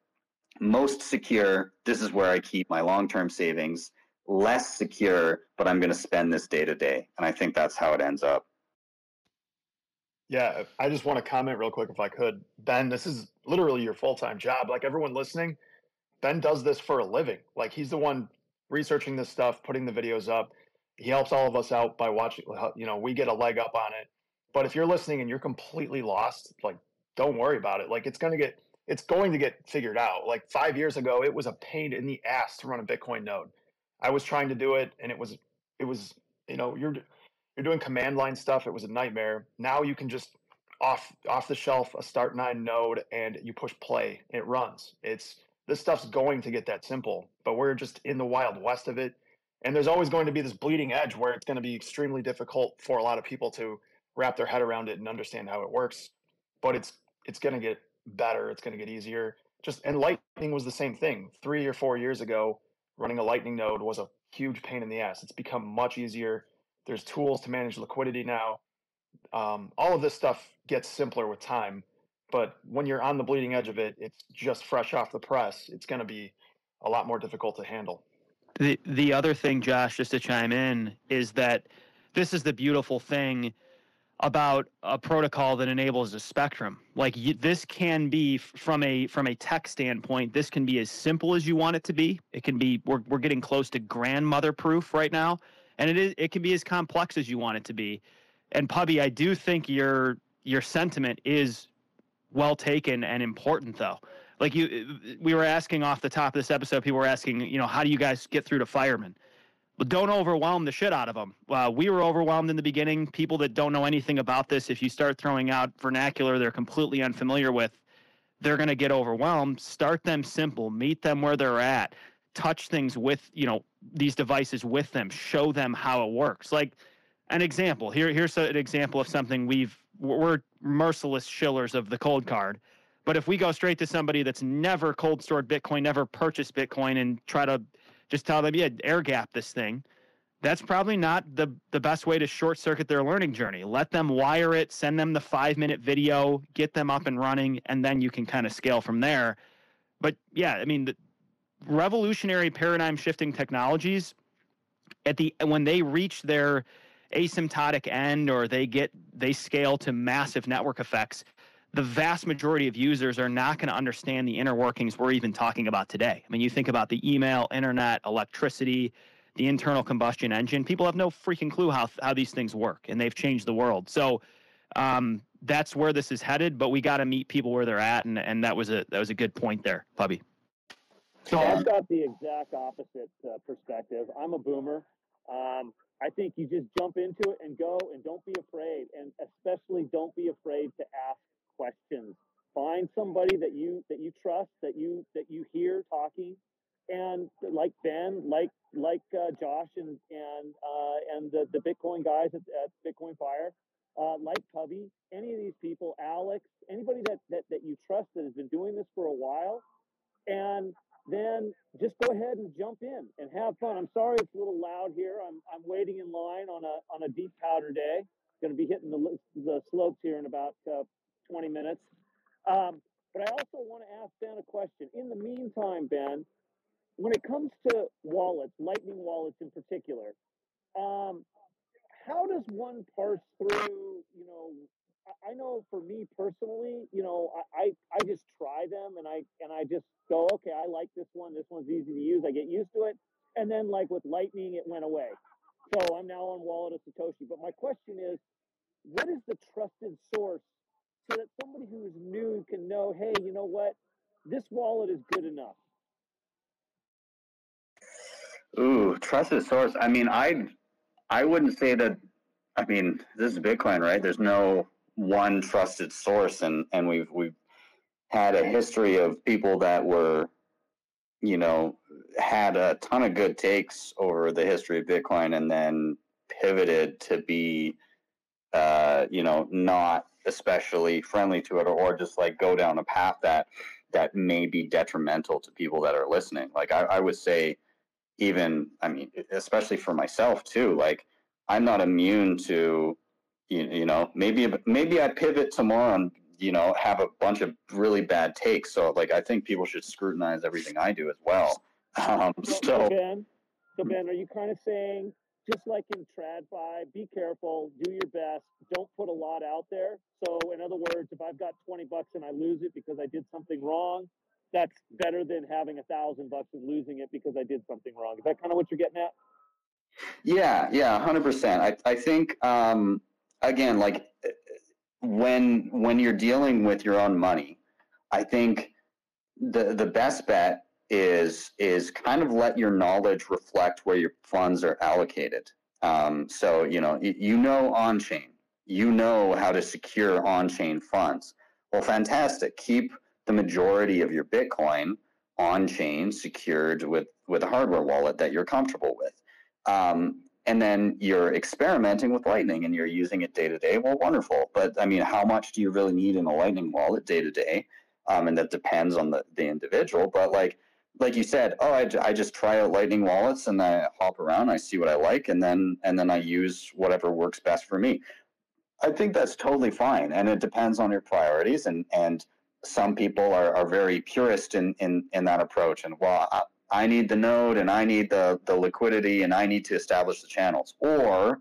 [SPEAKER 1] most secure this is where i keep my long-term savings less secure but i'm going to spend this day to day. And i think that's how it ends up.
[SPEAKER 5] Yeah i just want to comment real quick if i could. Ben this is literally your full-time job. Like everyone listening ben does this for a living. Like he's the one researching this stuff putting the videos up. He helps all of us out by watching uh, you know we get a leg up on it. But if you're listening and you're completely lost like don't worry about it. Like it's going to get it's going to get figured out. Like five years ago it was a pain in the ass to run a bitcoin node. I was trying to do it and it was it was you know you're you're doing command line stuff. It was a nightmare. Now you can just off off the shelf a Start9 node and you push play. It runs. It's this stuff's going to get that simple but we're just in the wild west of it. And there's always going to be this bleeding edge where it's going to be extremely difficult for a lot of people to wrap their head around it and understand how it works but it's it's going to get better it's going to get easier. Just and lightning was the same thing. Three or four years ago running a lightning node was a huge pain in the ass. It's become much easier. There's tools to manage liquidity now. Um, all of this stuff gets simpler with time but when you're on the bleeding edge of it it's just fresh off the press it's going to be a lot more difficult to handle.
[SPEAKER 4] The the other thing, Josh, just to chime in, is that this is the beautiful thing about a protocol that enables a spectrum. Like you, this can be from a from a tech standpoint, this can be as simple as you want it to be. It can be we're we're getting close to grandmother proof right now, and it is it can be as complex as you want it to be. And Pubby, I do think your your sentiment is well taken and important though like you we were asking off the top of this episode people were asking you know how do you guys get through to firemen don't overwhelm the shit out of them uh, we were overwhelmed in the beginning. People that don't know anything about this if you start throwing out vernacular they're completely unfamiliar with they're going to get overwhelmed. Start them simple. Meet them where they're at. Touch things with you know these devices with them. Show them how it works. Like an example. Here here's an example of something we've we're merciless shillers of the cold card. but if we go straight to somebody that's never cold stored Bitcoin, never purchased Bitcoin, and try to just tell them, yeah, air gap this thing, that's probably not the, the best way to short circuit their learning journey. Let them wire it, send them the five minute video, get them up and running, and then you can kind of scale from there. But yeah, I mean, the revolutionary paradigm shifting technologies, at the when they reach their asymptotic end or they get they scale to massive network effects the vast majority of users are not going to understand the inner workings we're even talking about today. I mean, you think about the email, internet, electricity, the internal combustion engine. People have no freaking clue how how these things work, and they've changed the world. So um, that's where this is headed. But we got to meet people where they're at, and and that was a that was a good point there, Pubby.
[SPEAKER 9] So I've got the exact opposite uh, perspective. I'm a boomer. Um, I think you just jump into it and go, and don't be afraid, and especially don't be afraid to ask questions. Find somebody that you that you trust, that you that you hear talking, and like Ben, like like uh, Josh and and uh, and the, the Bitcoin guys at, at Bitcoin Fire, uh, like Cubby, any of these people, Alex, anybody that, that that you trust that has been doing this for a while, and then just go ahead and jump in and have fun. I'm sorry it's a little loud here. I'm I'm waiting in line on a on a deep powder day. Going to be hitting the the slopes here in about uh, 20 minutes. Um, but I also want to ask Ben a question. In the meantime, Ben, when it comes to wallets, Lightning wallets in particular, um, how does one parse through, you know, I know for me personally, you know, I, I, I just try them and I and I just go, okay, I like this one. This one's easy to use. I get used to it. And then like with Lightning, it went away. So I'm now on Wallet of Satoshi. But my question is, what is the trusted source so that somebody who is new can know, hey, you know what, this wallet is good enough.
[SPEAKER 1] Ooh, trusted source. I mean, I I wouldn't say that. I mean, this is Bitcoin, right? There's no one trusted source, and and we've we've had a history of people that were, you know, had a ton of good takes over the history of Bitcoin, and then pivoted to be, uh, you know, not especially friendly to it or, or just like go down a path that that may be detrimental to people that are listening. Like I, I would say even i mean especially for myself too like i'm not immune to you, you know maybe maybe i pivot tomorrow and you know have a bunch of really bad takes. So like i think people should scrutinize everything i do as well. Um, so,
[SPEAKER 9] so ben so ben are you kind of saying just like in TradFi, be careful, do your best, don't put a lot out there. So, in other words, if I've got 20 bucks and I lose it because I did something wrong, that's better than having a thousand bucks and losing it because I did something wrong. Is that kind of what you're getting at?
[SPEAKER 1] Yeah, yeah, hundred percent. I I think um, again, like when when you're dealing with your own money, I think the the best bet is is kind of let your knowledge reflect where your funds are allocated. Um, so you know you, know on chain, you know how to secure on chain funds. Well, fantastic. Keep the majority of your Bitcoin on chain secured with with a hardware wallet that you're comfortable with. Um, and then you're experimenting with Lightning and you're using it day to day. Well, wonderful. But I mean, how much do you really need in a Lightning wallet day to day? Um, and that depends on the, the individual. But like like you said, oh, I, I just try out Lightning wallets and I hop around, I see what I like, and then and then I use whatever works best for me. I think that's totally fine, and it depends on your priorities. And and some people are, are very purist in, in in that approach. And well, I, I need the node, and I need the the liquidity, and I need to establish the channels. Or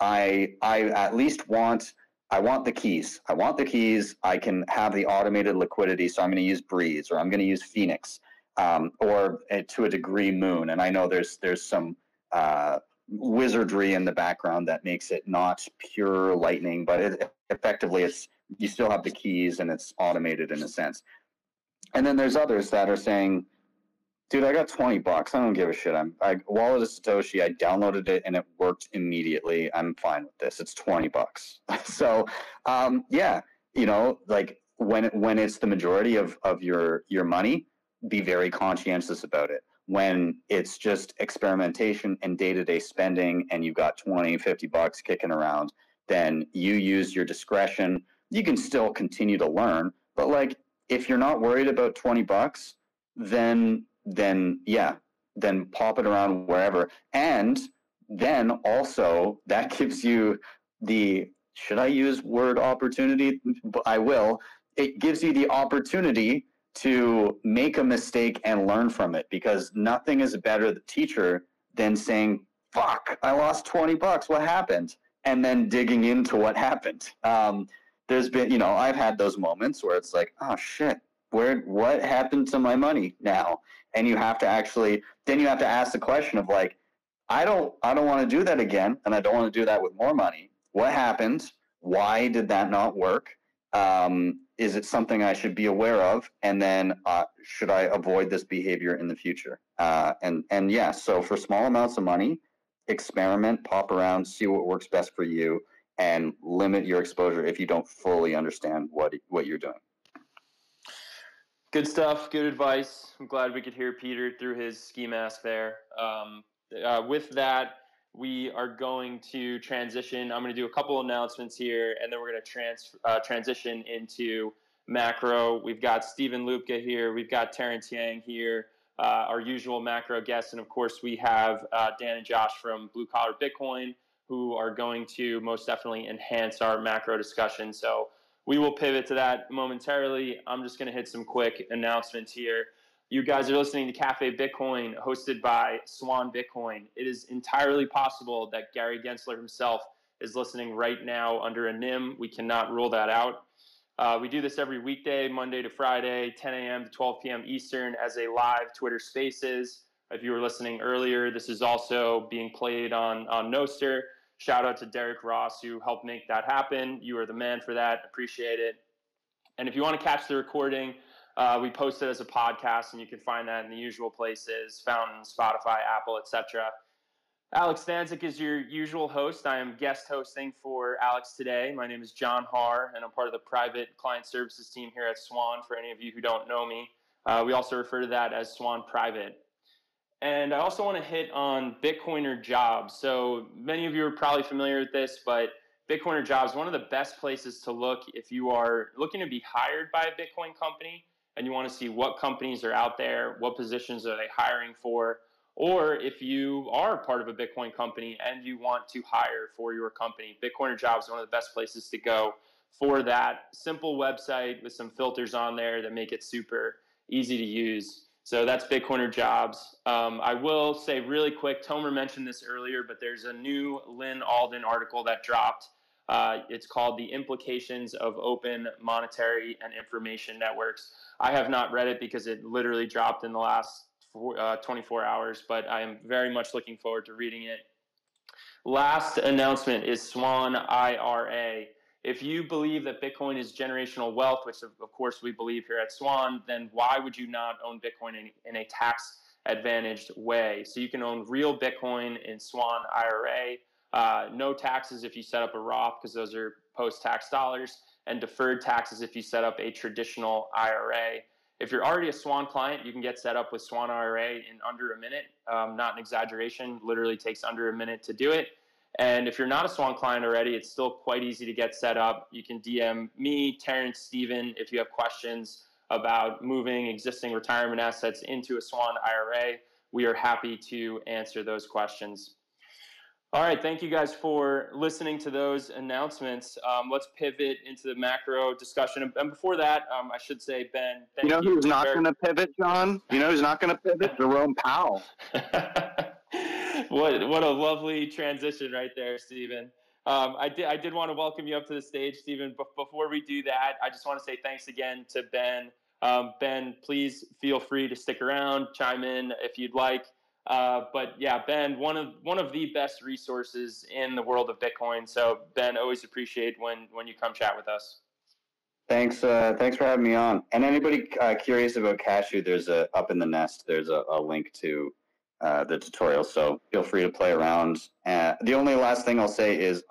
[SPEAKER 1] I I at least want I want the keys. I want the keys. I can have the automated liquidity, so I'm going to use Breeze or I'm going to use Phoenix um, or uh, to a degree Muun. And I know there's there's some uh, wizardry in the background that makes it not pure Lightning, but it, effectively it's you still have the keys and it's automated in a sense. And then there's others that are saying, dude, I got 20 bucks. I don't give a shit. I'm I wallet of Satoshi. I downloaded it and it worked immediately. I'm fine with this. It's 20 bucks. so, um, yeah, you know, like when, when it's the majority of, of your, your money, be very conscientious about it. When it's just experimentation and day to day spending, and you've got 20, 50 bucks kicking around, then you use your discretion. You can still continue to learn, but like if you're not worried about 20 bucks, then then yeah, then pop it around wherever. And then also that gives you the should I use word opportunity? I will. It gives you the opportunity to make a mistake and learn from it because nothing is better teacher than saying fuck, I lost 20 bucks. What happened? And then digging into what happened. Um, there's been, you know, I've had those moments where it's like, oh shit, where, what happened to my money now? And you have to actually, then you have to ask the question of like, I don't, I don't want to do that again, and I don't want to do that with more money. What happened? Why did that not work? Um, is it something I should be aware of? And then uh, should I avoid this behavior in the future? Uh, and and yeah, so for small amounts of money, experiment, pop around, see what works best for you, and limit your exposure if you don't fully understand what what you're doing.
[SPEAKER 2] Good stuff. Good advice. I'm glad we could hear Peter through his ski mask there. Um, uh, with that, we are going to transition. I'm going to do a couple announcements here, and then we're going to trans, uh, transition into macro. We've got Steven Lubka here. We've got Terrence Yang here, uh, our usual macro guests. And of course, we have uh, Dan and Josh from Blue Collar Bitcoin who are going to most definitely enhance our macro discussion. So we will pivot to that momentarily. I'm just going to hit some quick announcements here. You guys are listening to Cafe Bitcoin, hosted by Swan Bitcoin. It is entirely possible that Gary Gensler himself is listening right now under a NIM. We cannot rule that out. Uh, we do this every weekday, Monday to Friday, 10 a.m. to 12 p.m. Eastern, as a live Twitter Spaces. If you were listening earlier, this is also being played on on Nostr. Shout out to Derek Ross who helped make that happen. You are the man for that. Appreciate it. And if you want to catch the recording, uh, we post it as a podcast, and you can find that in the usual places: Fountain, Spotify, Apple, etc. Alex Stanczyk is your usual host. I am guest hosting for Alex today. My name is John Haar, and I'm part of the private client services team here at Swan. For any of you who don't know me, uh, we also refer to that as Swan Private. And I also want to hit on Bitcoiner jobs. So many of you are probably familiar with this, but Bitcoiner jobs one of the best places to look if you are looking to be hired by a Bitcoin company and you want to see what companies are out there, what positions are they hiring for, or if you are part of a Bitcoin company and you want to hire for your company, Bitcoiner Jobs is one of the best places to go for that simple website with some filters on there that make it super easy to use. So that's Bitcoiner Jobs. Um, I will say really quick, Tomer mentioned this earlier, but there's a new Lyn Alden article that dropped. Uh, it's called The Implications of Open Monetary and Information Networks. I have not read it because it literally dropped in the last four, uh, 24 hours, but I am very much looking forward to reading it. Last announcement is Swan IRA. If you believe that Bitcoin is generational wealth, which of, course we believe here at Swan, then why would you not own Bitcoin in, in a tax advantaged way? So you can own real Bitcoin in Swan IRA. Uh, no taxes if you set up a Roth because those are post tax dollars and deferred taxes if you set up a traditional IRA. If you're already a Swan client, you can get set up with Swan IRA in under a minute. Um, not an exaggeration, literally takes under a minute to do it. And if you're not a Swan client already, it's still quite easy to get set up. You can DM me, Terrence, Steven, if you have questions about moving existing retirement assets into a Swan IRA. We are happy to answer those questions. All right, thank you guys for listening to those announcements. Um, let's pivot into the macro discussion. And before that, um, I should say, Ben,
[SPEAKER 1] you know who's not going to pivot, John? You know who's not going to pivot? Jerome Powell.
[SPEAKER 2] what what a lovely transition right there, Steven. Um, I did I did want to welcome you up to the stage, Steven. But before we do that, I just want to say thanks again to Ben. Um, ben, please feel free to stick around, chime in if you'd like. Uh, but yeah, Ben, one of one of the best resources in the world of Bitcoin. So Ben, always appreciate when when you come chat with us.
[SPEAKER 1] Thanks, uh, thanks for having me on. And anybody uh, curious about Cashu, there's a up in the nest. There's a, a link to uh, the tutorial, so feel free to play around. Uh, the only last thing I'll say is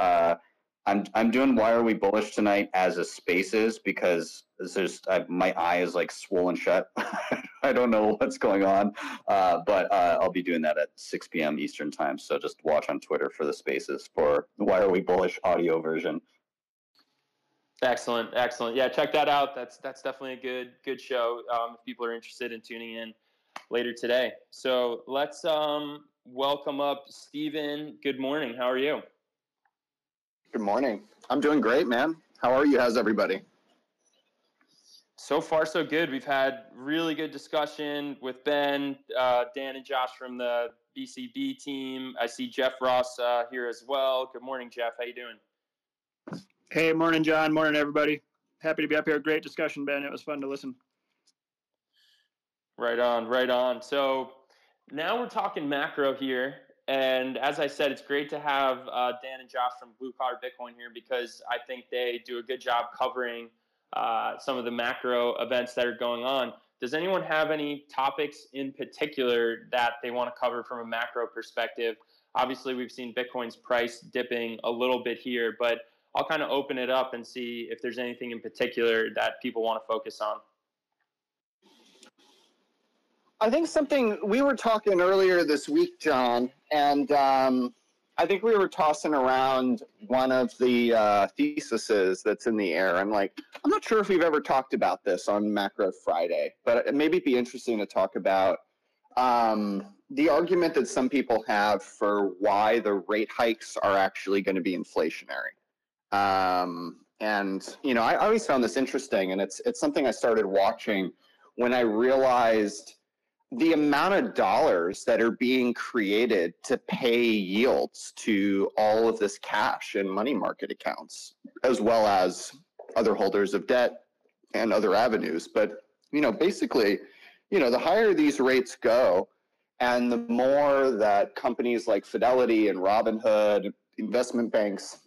[SPEAKER 1] I'm I'm doing why are we bullish tonight as a spaces because there's I, my eye is like swollen shut. I don't know what's going on, uh, but uh, I'll be doing that at 6 p.m. Eastern time. So just watch on Twitter for the spaces for why are we bullish audio version.
[SPEAKER 2] Excellent, excellent. Yeah, check that out. That's that's definitely a good good show. Um, if people are interested in tuning in later today. So let's um, welcome up Steven. Good morning. How are you?
[SPEAKER 10] Good morning. I'm doing great, man. How are you? How's everybody?
[SPEAKER 2] So far, so good. We've had really good discussion with Ben, uh, Dan, and Josh from the BCB team. I see Jeff Ross uh, here as well. Good morning, Jeff. How you doing?
[SPEAKER 11] Hey, morning, John. Morning, everybody. Happy to be up here. Great discussion, Ben. It was fun to listen.
[SPEAKER 2] Right on, right on. So now we're talking macro here. And as I said, it's great to have uh, Dan and Josh from Blue Collar Bitcoin here because I think they do a good job covering uh, some of the macro events that are going on. Does anyone have any topics in particular that they want to cover from a macro perspective? Obviously, we've seen Bitcoin's price dipping a little bit here, but I'll kind of open it up and see if there's anything in particular that people want to focus on.
[SPEAKER 10] I think something we were talking earlier this week, John, and um, I think we were tossing around one of the uh, theses that's in the air. I'm like, I'm not sure if we've ever talked about this on Macro Friday, but maybe it maybe be interesting to talk about um, the argument that some people have for why the rate hikes are actually going to be inflationary. Um, and you know, I always found this interesting, and it's it's something I started watching when I realized the amount of dollars that are being created to pay yields to all of this cash and money market accounts, as well as other holders of debt and other avenues. But you know, basically, you know, the higher these rates go, and the more that companies like Fidelity and Robinhood, investment banks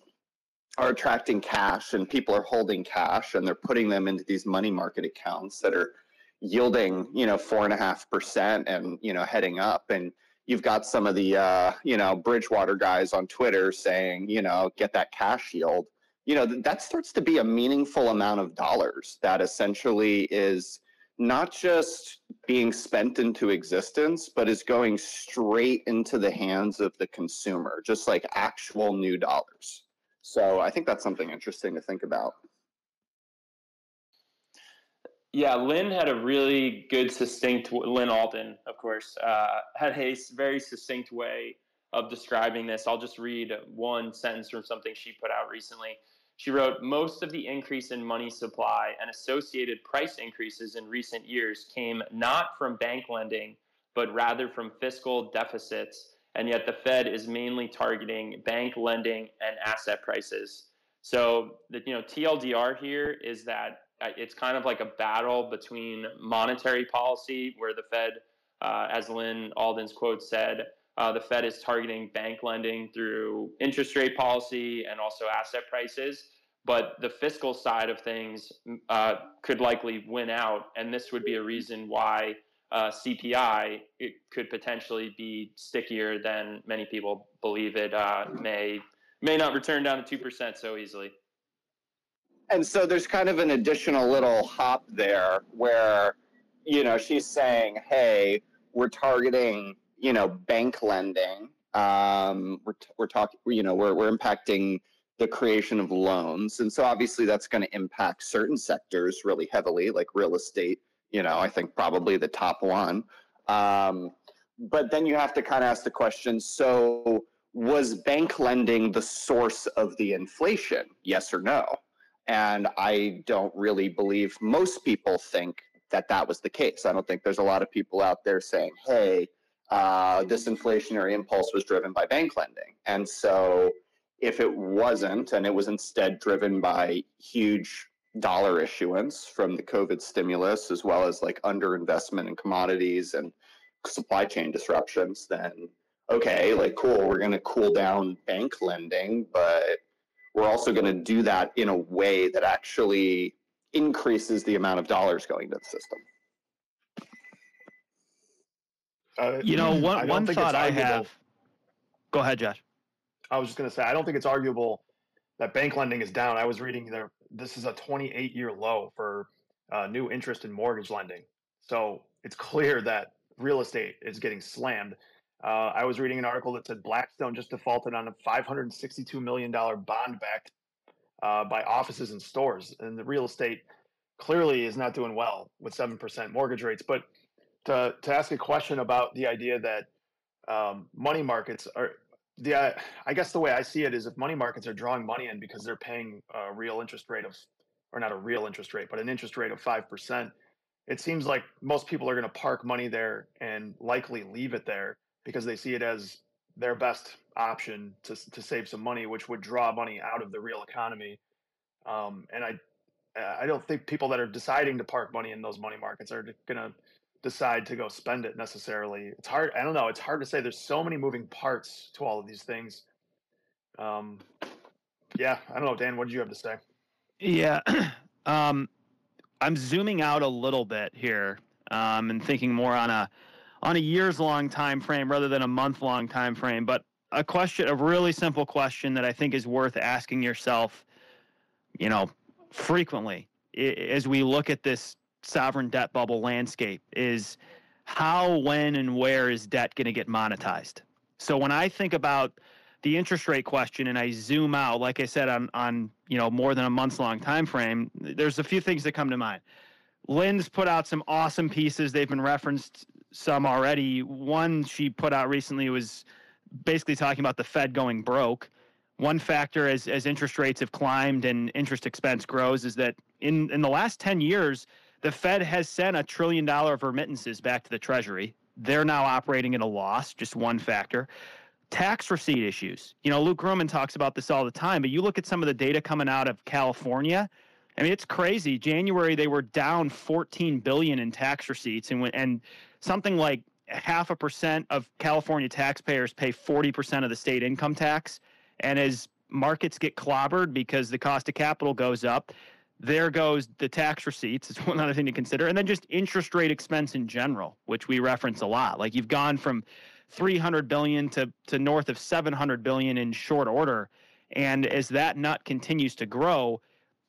[SPEAKER 10] are attracting cash and people are holding cash and they're putting them into these money market accounts that are yielding, you know, four and a half percent and, you know, heading up. And you've got some of the, uh, you know, Bridgewater guys on Twitter saying, you know, get that cash yield. You know, that starts to be a meaningful amount of dollars that essentially is not just being spent into existence, but is going straight into the hands of the consumer, just like actual new dollars. So I think that's something interesting to think about.
[SPEAKER 2] Yeah, Lyn had a really good, succinct. Lyn Alden, of course, uh, had a very succinct way of describing this. I'll just read one sentence from something she put out recently. She wrote, Most of the increase in money supply and associated price increases in recent years came not from bank lending, but rather from fiscal deficits. And yet the Fed is mainly targeting bank lending and asset prices. So the you know TLDR here is that it's kind of like a battle between monetary policy, where the Fed, uh, as Lyn Alden's quote said, uh, the Fed is targeting bank lending through interest rate policy and also asset prices. But the fiscal side of things uh, could likely win out, and this would be a reason why uh, CPI it could potentially be stickier than many people believe it uh, may may not return down to two percent so easily
[SPEAKER 10] and so there's kind of an additional little hop there where you know she's saying hey we're targeting you know bank lending. Um, we're, we're talking you know we're, we're impacting the creation of loans. And so obviously that's going to impact certain sectors really heavily like real estate you know i think probably the top one. Um, but then you have to kind of ask the question so was bank lending the source of the inflation? Yes or no and I don't really believe most people think that that was the case. I don't think there's a lot of people out there saying, hey, uh, this inflationary impulse was driven by bank lending. And so if it wasn't, and it was instead driven by huge dollar issuance from the COVID stimulus, as well as like underinvestment in commodities and supply chain disruptions, then okay, like cool, we're going to cool down bank lending, but we're also going to do that in a way that actually increases the amount of dollars going to the system.
[SPEAKER 4] Uh, you know, one, one thought I have. Go ahead, Josh.
[SPEAKER 5] I was just going to say, I don't think it's arguable that bank lending is down. I was reading there, this is a 28 year low for uh, new interest in mortgage lending. So it's clear that real estate is getting slammed. Uh, I was reading an article that said Blackstone just defaulted on a $562 million bond backed uh, by offices and stores. And the real estate clearly is not doing well with 7% mortgage rates. But to, to ask a question about the idea that um, money markets are, the, uh, I guess the way I see it is if money markets are drawing money in because they're paying a real interest rate of, or not a real interest rate, but an interest rate of 5%, it seems like most people are going to park money there and likely leave it there because they see it as their best option to to save some money, which would draw money out of the real economy. Um, and I I don't think people that are deciding to park money in those money markets are going to decide to go spend it necessarily. It's hard. I don't know. It's hard to say. There's so many moving parts to all of these things. Um, yeah, I don't know, Dan. What did you have to say?
[SPEAKER 4] Yeah, um, I'm zooming out a little bit here um, and thinking more on a on a years long time frame rather than a month long time frame. But a question, a really simple question that I think is worth asking yourself, you know, frequently as we look at this sovereign debt bubble landscape is how, when, and where is debt going to get monetized? So when I think about the interest rate question and I zoom out, like I said, on on you know more than a months long time frame, there's a few things that come to mind. Lyn's put out some awesome pieces. They've been referenced some already. One she put out recently was basically talking about the Fed going broke. One factor as as interest rates have climbed and interest expense grows is that in in the last 10 years, the Fed has sent a trillion dollar of remittances back to the Treasury. They're now operating at a loss, just one factor tax receipt issues. You know, Luke Gromen talks about this all the time, but you look at some of the data coming out of California. I mean, it's crazy. January they were down 14 billion in tax receipts, and and something like half a percent of California taxpayers pay 40 percent of the state income tax. And as markets get clobbered because the cost of capital goes up, there goes the tax receipts. It's one other thing to consider, and then just interest rate expense in general, which we reference a lot. Like you've gone from 300 billion to to north of 700 billion in short order and as that nut continues to grow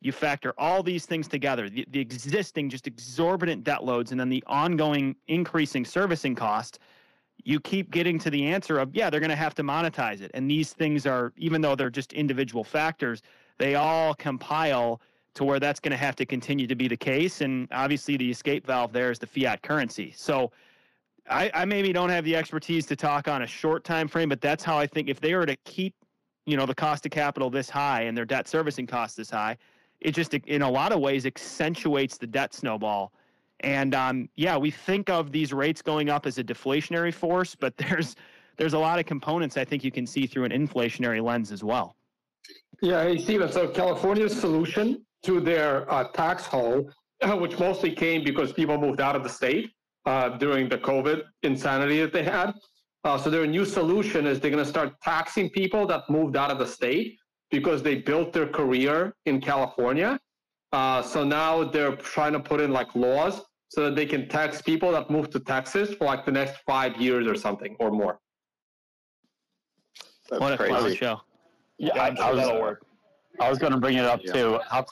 [SPEAKER 4] you factor all these things together the, the existing just exorbitant debt loads and then the ongoing increasing servicing cost you keep getting to the answer of yeah they're going to have to monetize it. And these things are even though they're just individual factors they all compile to where that's going to have to continue to be the case. And obviously the escape valve there is the fiat currency. So I, I maybe don't have the expertise to talk on a short time frame, but that's how I think if they were to keep, you know, the cost of capital this high and their debt servicing costs this high, it just in a lot of ways accentuates the debt snowball. And um, yeah, we think of these rates going up as a deflationary force, but there's there's a lot of components I think you can see through an inflationary lens as well.
[SPEAKER 7] Yeah, hey Steven. So California's solution to their uh, tax hole, which mostly came because people moved out of the state, uh, during the COVID insanity that they had. Uh, so their new solution is they're going to start taxing people that moved out of the state because they built their career in California. Uh, so now they're trying to put in like laws so that they can tax people that move to Texas for like the next five years or something or more.
[SPEAKER 4] That's what a crazy show.
[SPEAKER 8] Yeah, yeah I, I, was, I was going to bring it up yeah. too. How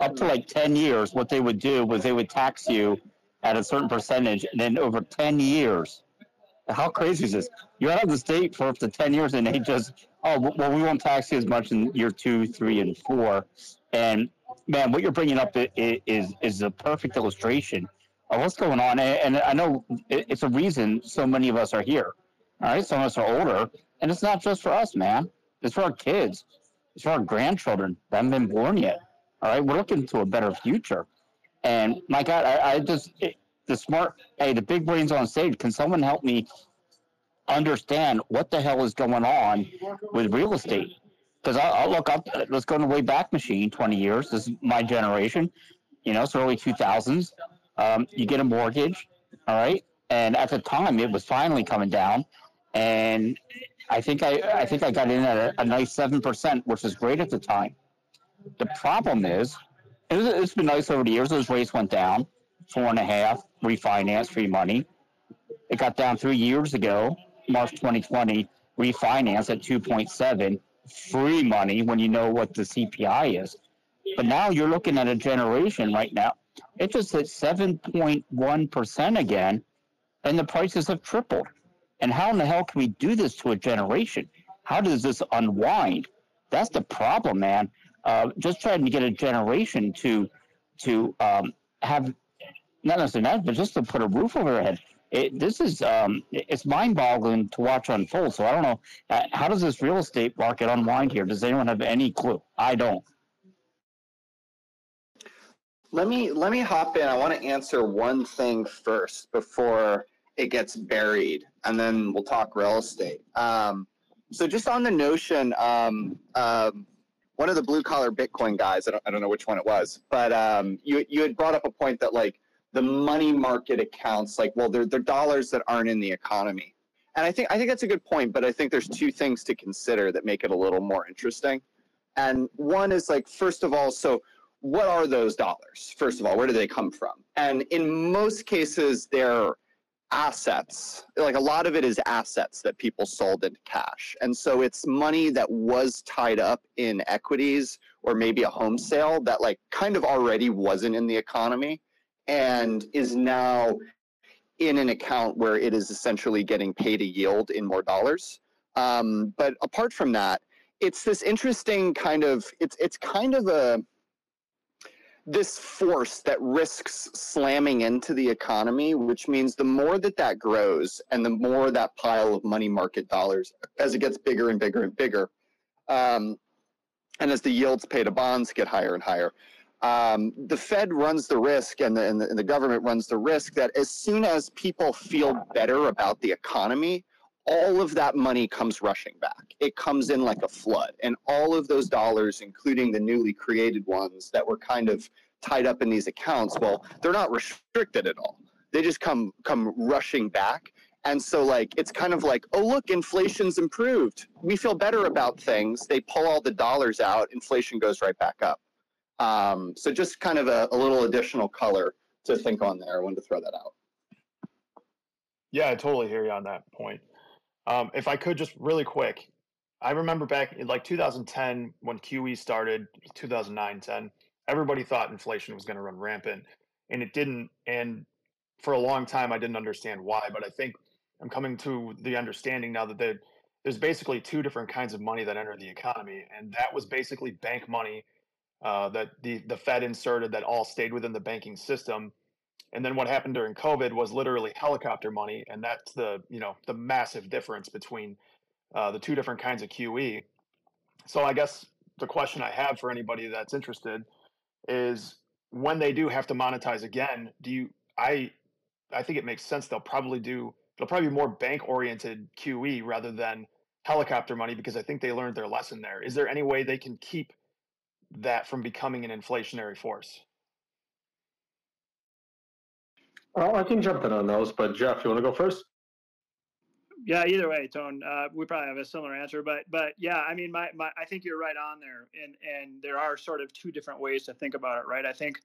[SPEAKER 8] up to like 10 years, what they would do was they would tax you at a certain percentage, and then over 10 years, how crazy is this? You're out of the state for up to 10 years, and they just, oh, well, we won't tax you as much in year two, three, and four. And man, what you're bringing up is is, a perfect illustration of what's going on. And I know it's a reason so many of us are here. All right, some of us are older, and it's not just for us, man. It's for our kids. It's for our grandchildren that haven't been born yet. All right, we're looking to a better future. And my God, I, I just it, the smart, hey, the big brains on stage. Can someone help me understand what the hell is going on with real estate? Because I, will look up. Let's go to the way back machine. Twenty years. This is my generation. You know, it's early two thousands. Um, you get a mortgage, all right, and at the time it was finally coming down, and I think I I think I got in at a, a nice seven percent, which was great at the time. The problem is it was, it's been nice over the years. Those rates went down, four and a half, refinance, free money. It got down three years ago, March 2020, refinance at 2.7, free money when you know what the CPI is. But now you're looking at a generation right now. It just hit 7.1% again, and the prices have tripled. And how in the hell can we do this to a generation? How does this unwind? That's the problem, man uh, just trying to get a generation to to um, have not necessarily that, but just to put a roof over their head. It, this is um, it's mind-boggling to watch unfold. So I don't know uh, how does this real estate market unwind here. Does anyone have any clue? I don't.
[SPEAKER 10] Let me let me hop in. I want to answer one thing first before it gets buried. and then we'll talk real estate. Um, so just on the notion, um, um, one of the blue collar Bitcoin guys, I don't, I don't know which one it was, but um, you you had brought up a point that like the money market accounts, like well, they're they're dollars that aren't in the economy, and I think I think that's a good point. But I think there's two things to consider that make it a little more interesting, and one is like first of all, so what are those dollars? First of all, where do they come from? And in most cases, they're assets. Like a lot of it is assets that people sold into cash. And so it's money that was tied up in equities or maybe a home sale that like kind of already wasn't in the economy and is now in an account where it is essentially getting paid a yield in more dollars. Um, but apart from that, it's this interesting kind of it's it's kind of a this force that risks slamming into the economy, which means the more that that grows and the more that pile of money market dollars, as it gets bigger and bigger and bigger, um, and as the yields paid to bonds get higher and higher, um, the Fed runs the risk and the, and the, and the government runs the risk that as soon as people feel better about the economy, all of that money comes rushing back. It comes in like a flood. And all of those dollars, including the newly created ones that were kind of tied up in these accounts, well, they're not restricted at all. They just come come rushing back. And so like it's kind of like, oh look, inflation's improved. We feel better about things. They pull all the dollars out, inflation goes right back up. Um, so just kind of a, a little additional color to think on there. I wanted to throw that out.
[SPEAKER 5] Yeah, I totally hear you on that point. Um, if I could just really quick, I remember back in like 2010 when QE started, 2009, 10, everybody thought inflation was going to run rampant and it didn't. And for a long time, I didn't understand why, but I think I'm coming to the understanding now that there's basically two different kinds of money that enter the economy. And that was basically bank money uh, that the, the Fed inserted that all stayed within the banking system and then what happened during COVID was literally helicopter money, and that's the you know the massive difference between uh, the two different kinds of QE. So I guess the question I have for anybody that's interested is when they do have to monetize again, do you I I think it makes sense they'll probably do it'll probably be more bank oriented QE rather than helicopter money because I think they learned their lesson there. Is there any way they can keep that from becoming an inflationary force?
[SPEAKER 7] Well, I can jump in on those, but Jeff, you want to go first?
[SPEAKER 11] Yeah, either way, Tone, uh, we probably have a similar answer, but but yeah, I mean, my, my I think you're right on there, and and there are sort of two different ways to think about it, right? I think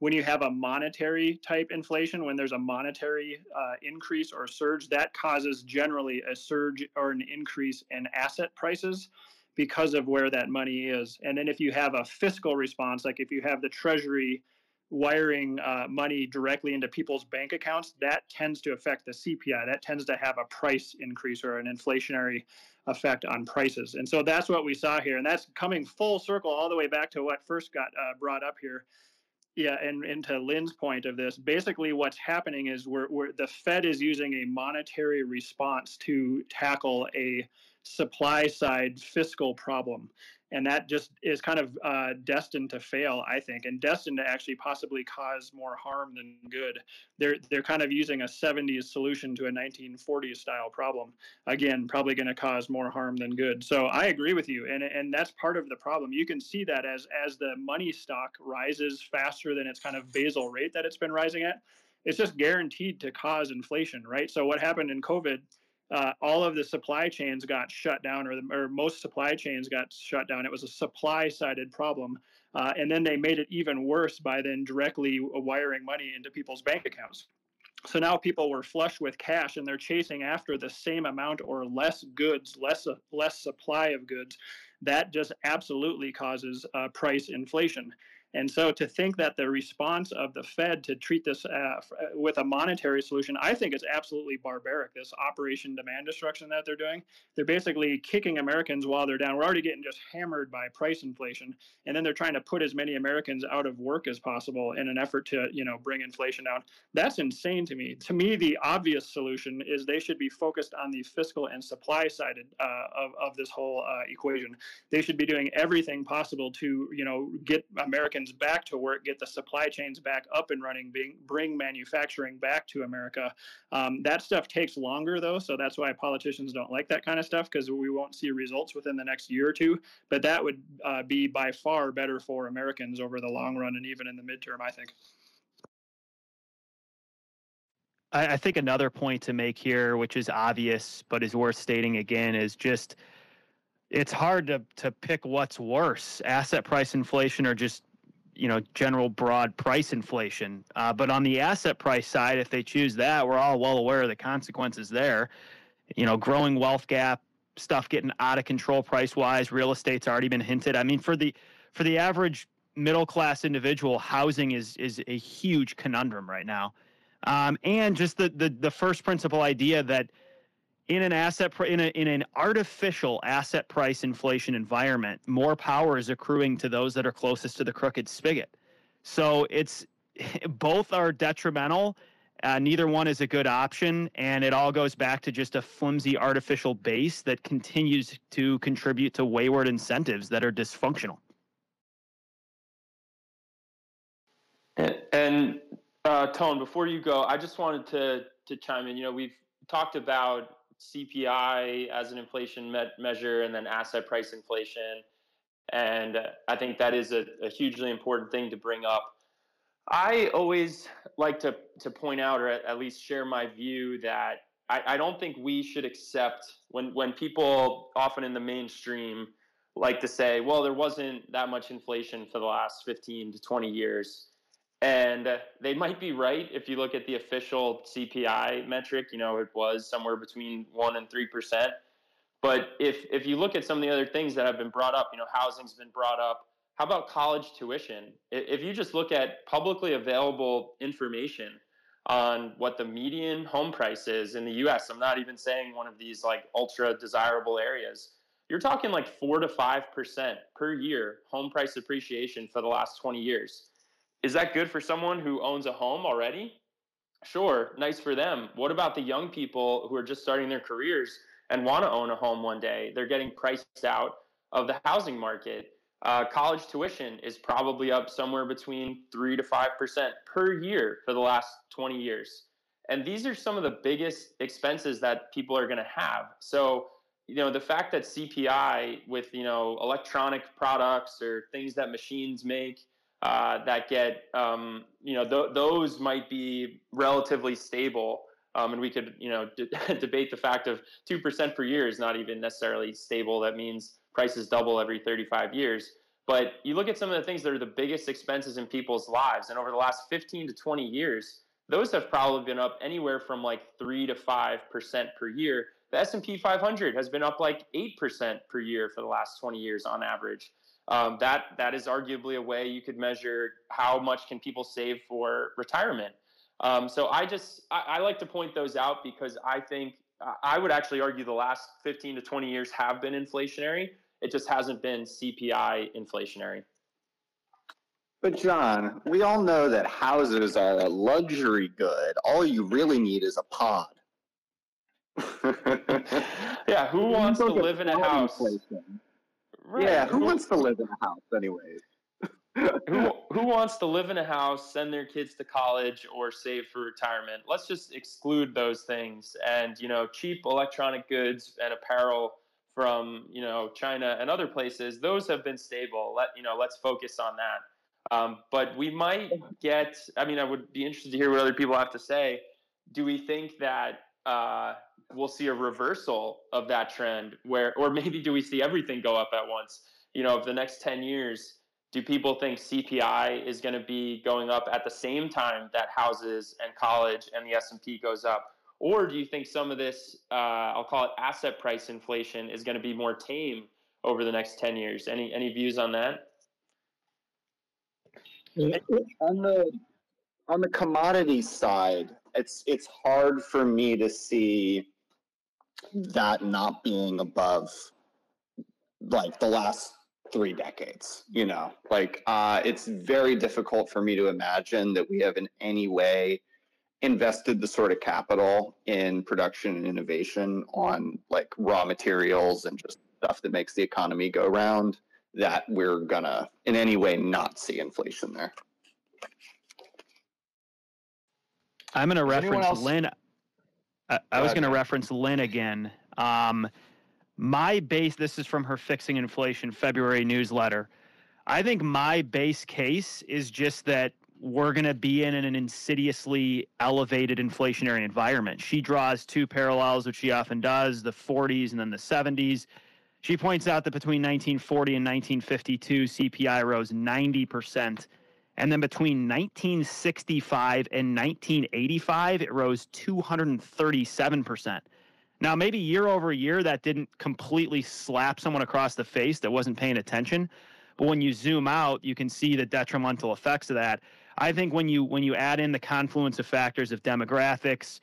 [SPEAKER 11] when you have a monetary type inflation, when there's a monetary uh, increase or surge, that causes generally a surge or an increase in asset prices because of where that money is. And then if you have a fiscal response, like if you have the Treasury wiring uh, money directly into people's bank accounts, that tends to affect the CPI. That tends to have a price increase or an inflationary effect on prices. And so that's what we saw here. And that's coming full circle all the way back to what first got uh, brought up here. Yeah, and, and to Lyn's point of this, basically what's happening is we're, we're the Fed is using a monetary response to tackle a supply side fiscal problem and that just is kind of uh, destined to fail, I think, and destined to actually possibly cause more harm than good. They're they're kind of using a 70s solution to a 1940s style problem. Again, probably going to cause more harm than good. So I agree with you, and and that's part of the problem. You can see that as as the money stock rises faster than its kind of basal rate that it's been rising at, it's just guaranteed to cause inflation, right? So what happened in COVID? Uh, all of the supply chains got shut down, or, the, or most supply chains got shut down. It was a supply-sided problem, uh, and then they made it even worse by then directly wiring money into people's bank accounts. So now people were flush with cash, and they're chasing after the same amount or less goods, less less supply of goods. That just absolutely causes uh, price inflation. And so to think that the response of the Fed to treat this uh, uh, with a monetary solution, I think is absolutely barbaric. This operation demand destruction that they're doing, they're basically kicking Americans while they're down. We're already getting just hammered by price inflation, and then they're trying to put as many Americans out of work as possible in an effort to, you know, bring inflation down. That's insane to me. To me, the obvious solution is they should be focused on the fiscal and supply side uh, of, of this whole uh, equation. They should be doing everything possible to, you know, get Americans Back to work, get the supply chains back up and running, bring, bring manufacturing back to America. Um, that stuff takes longer, though, so that's why politicians don't like that kind of stuff because we won't see results within the next year or two. But that would uh, be by far better for Americans over the long run and even in the midterm, I think.
[SPEAKER 4] I, I think another point to make here, which is obvious but is worth stating again, is just it's hard to to pick what's worse: asset price inflation or just you know general broad price inflation. Uh, but on the asset price side, if they choose that, we're all well aware of the consequences there. You know, growing wealth gap, stuff getting out of control price wise. Real estate's already been hinted. I mean, for the for the average middle class individual, housing is is a huge conundrum right now. Um, and just the, the the first principle idea that in an asset in a, in an artificial asset price inflation environment, more power is accruing to those that are closest to the crooked spigot. So it's both are detrimental. Uh, neither one is a good option, and it all goes back to just a flimsy artificial base that continues to contribute to wayward incentives that are dysfunctional.
[SPEAKER 2] And, and uh, Tone, before you go, I just wanted to to chime in. You know, we've talked about CPI as an inflation me- measure, and then asset price inflation, and I think that is a, a hugely important thing to bring up. I always like to to point out, or at, at least share my view that I, I don't think we should accept when when people often in the mainstream like to say, well, there wasn't that much inflation for the last 15 to 20 years. And they might be right if you look at the official CPI metric. You know, it was somewhere between one and three percent. But if if you look at some of the other things that have been brought up, you know, housing's been brought up. How about college tuition? If you just look at publicly available information on what the median home price is in the U.S., I'm not even saying one of these like ultra desirable areas. You're talking like four to five percent per year home price appreciation for the last 20 years. Is that good for someone who owns a home already? Sure, nice for them. What about the young people who are just starting their careers and want to own a home one day? They're getting priced out of the housing market. Uh, college tuition is probably up somewhere between 3 to 5% per year for the last 20 years. And these are some of the biggest expenses that people are going to have. So, you know, the fact that CPI with, you know, electronic products or things that machines make, uh, that get um, you know th- those might be relatively stable. Um, and we could you know d- debate the fact of two percent per year is not even necessarily stable. That means prices double every 35 years. But you look at some of the things that are the biggest expenses in people's lives, and over the last 15 to 20 years, those have probably been up anywhere from like three to five percent per year. The S&P 500 has been up like eight percent per year for the last 20 years on average um, that that is arguably a way you could measure how much can people save for retirement. Um, so I just I, I, like to point those out because I think I would actually argue the last 15 to 20 years have been inflationary. It just hasn't been CPI inflationary.
[SPEAKER 10] But John, we all know that houses are a luxury good. All you really need is a pod.
[SPEAKER 2] yeah, who wants to live in a house? Inflation.
[SPEAKER 10] Right. Yeah, who, who wants to live in a house, anyways?
[SPEAKER 2] who who wants to live in a house, send their kids to college, or save for retirement? Let's just exclude those things. And you know, cheap electronic goods and apparel from you know China and other places, those have been stable. Let you know, let's focus on that. Um, but we might get. I mean, I would be interested to hear what other people have to say. Do we think that uh, we'll see a reversal of that trend where or maybe do we see everything go up at once? You know of the next 10 years do people think cpi is going to be going up at the same time that houses and college and the s&p goes up? Or do you think some of this uh, i'll call it asset price inflation is going to be more tame over the next 10 years? Any any views on that?
[SPEAKER 10] On the on the commodity side it's it's hard for me to see that not being above like the last three decades you know like uh, it's very difficult for me to imagine that we have in any way invested the sort of capital in production and innovation on like raw materials and just stuff that makes the economy go round that we're gonna in any way not see inflation there.
[SPEAKER 4] I'm to reference Lyn. I, I was going to reference Lyn again. Um, my base, this is from her Fixing Inflation February newsletter. I think my base case is just that we're going to be in an insidiously elevated inflationary environment. She draws two parallels, which she often does the 40s and then the 70s. She points out that between 1940 and 1952, CPI rose 90%. And then between 1965 and 1985, it rose 237%. Now, maybe year over year, that didn't completely slap someone across the face that wasn't paying attention. But when you zoom out, you can see the detrimental effects of that. I think when you when you add in the confluence of factors of demographics,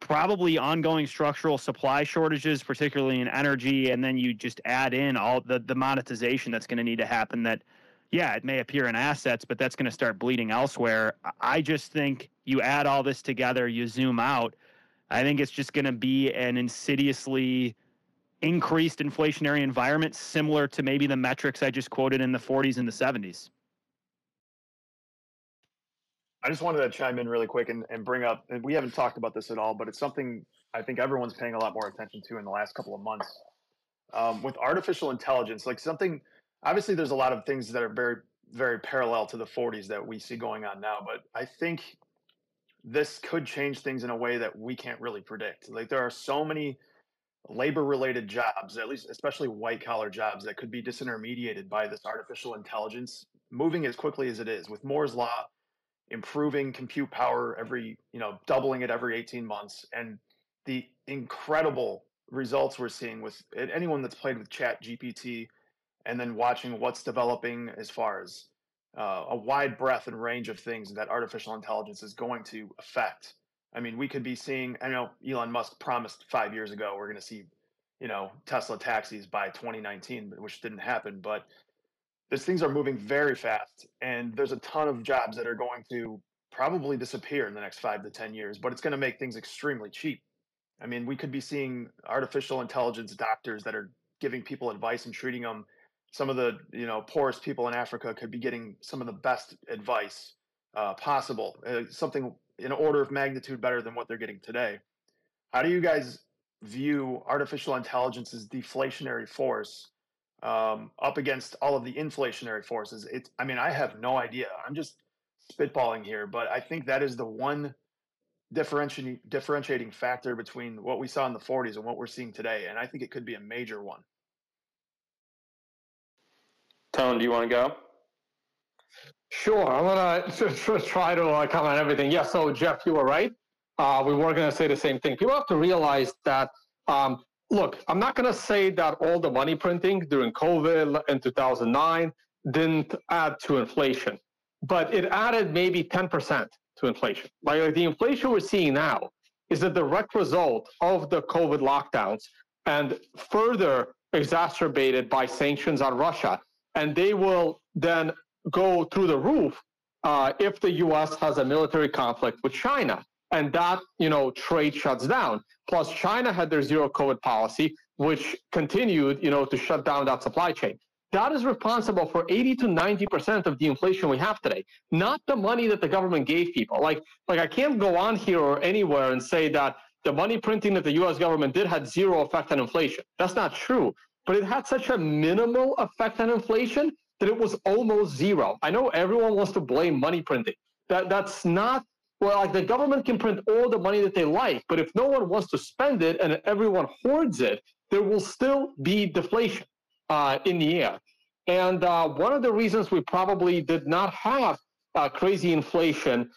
[SPEAKER 4] probably ongoing structural supply shortages, particularly in energy, and then you just add in all the the monetization that's going to need to happen. That yeah, it may appear in assets, but that's going to start bleeding elsewhere. I- just think you add all this together, you zoom out. I think it's just going to be an insidiously increased inflationary environment, similar to maybe the metrics I just quoted in the 40s and the 70s.
[SPEAKER 5] I just wanted to chime in really quick and, and bring up, and we haven't talked about this at all, but it's something I think everyone's paying a lot more attention to in the last couple of months. Um, with artificial intelligence, like something, obviously, there's a lot of things that are very, very parallel to the 40s that we see going on now, but I think this could change things in a way that we can't really predict. Like, there are so many labor related jobs, at least, especially white collar jobs, that could be disintermediated by this artificial intelligence moving as quickly as it is with Moore's Law improving compute power every you know doubling it every 18 months and the incredible results we're seeing with anyone that's played with chat gpt and then watching what's developing as far as uh, a wide breadth and range of things that artificial intelligence is going to affect. I mean we could be seeing i know elon musk promised five years ago we're going to see you know tesla taxis by 2019 which didn't happen but these things are moving very fast and there's a ton of jobs that are going to probably disappear in the next five to ten years but it's going to make things extremely cheap. I mean we could be seeing artificial intelligence doctors that are giving people advice and treating them some of the you know poorest people in africa could be getting some of the best advice uh, possible uh, something in order of magnitude better than what they're getting today how do you guys view artificial intelligence's deflationary force um, up against all of the inflationary forces. It's, I mean, I have no idea. I'm just spitballing here, but I think that is the one differentiating differentiating factor between what we saw in the 40s and what we're seeing today, and I think it could be a major one.
[SPEAKER 2] Tone, do you want to go?
[SPEAKER 7] Sure, I'm gonna try to uh, comment on everything. Yeah, so Jeff, you were right. Uh, we were gonna say the same thing. People have to realize that. Um, look, I'm not gonna say that all the money printing during COVID in 2009 didn't add to inflation, but it added maybe 10% to inflation. Like, like the inflation we're seeing now is a direct result of the COVID lockdowns and further exacerbated by sanctions on Russia. And they will then go through the roof uh, if the U.S. has a military conflict with China, and that you know trade shuts down. Plus, China had their zero COVID policy, which continued you know to shut down that supply chain. That is responsible for 80 to 90 percent of the inflation we have today, not the money that the government gave people. Like, like I can't go on here or anywhere and say that the money printing that the U.S. government did had zero effect on inflation. That's not true. But it had such a minimal effect on inflation that it was almost zero. I know everyone wants to blame money printing. That that's not well. Like the government can print all the money that they like, but if no one wants to spend it and everyone hoards it, there will still be deflation uh, in the air. And uh, one of the reasons we probably did not have uh, crazy inflation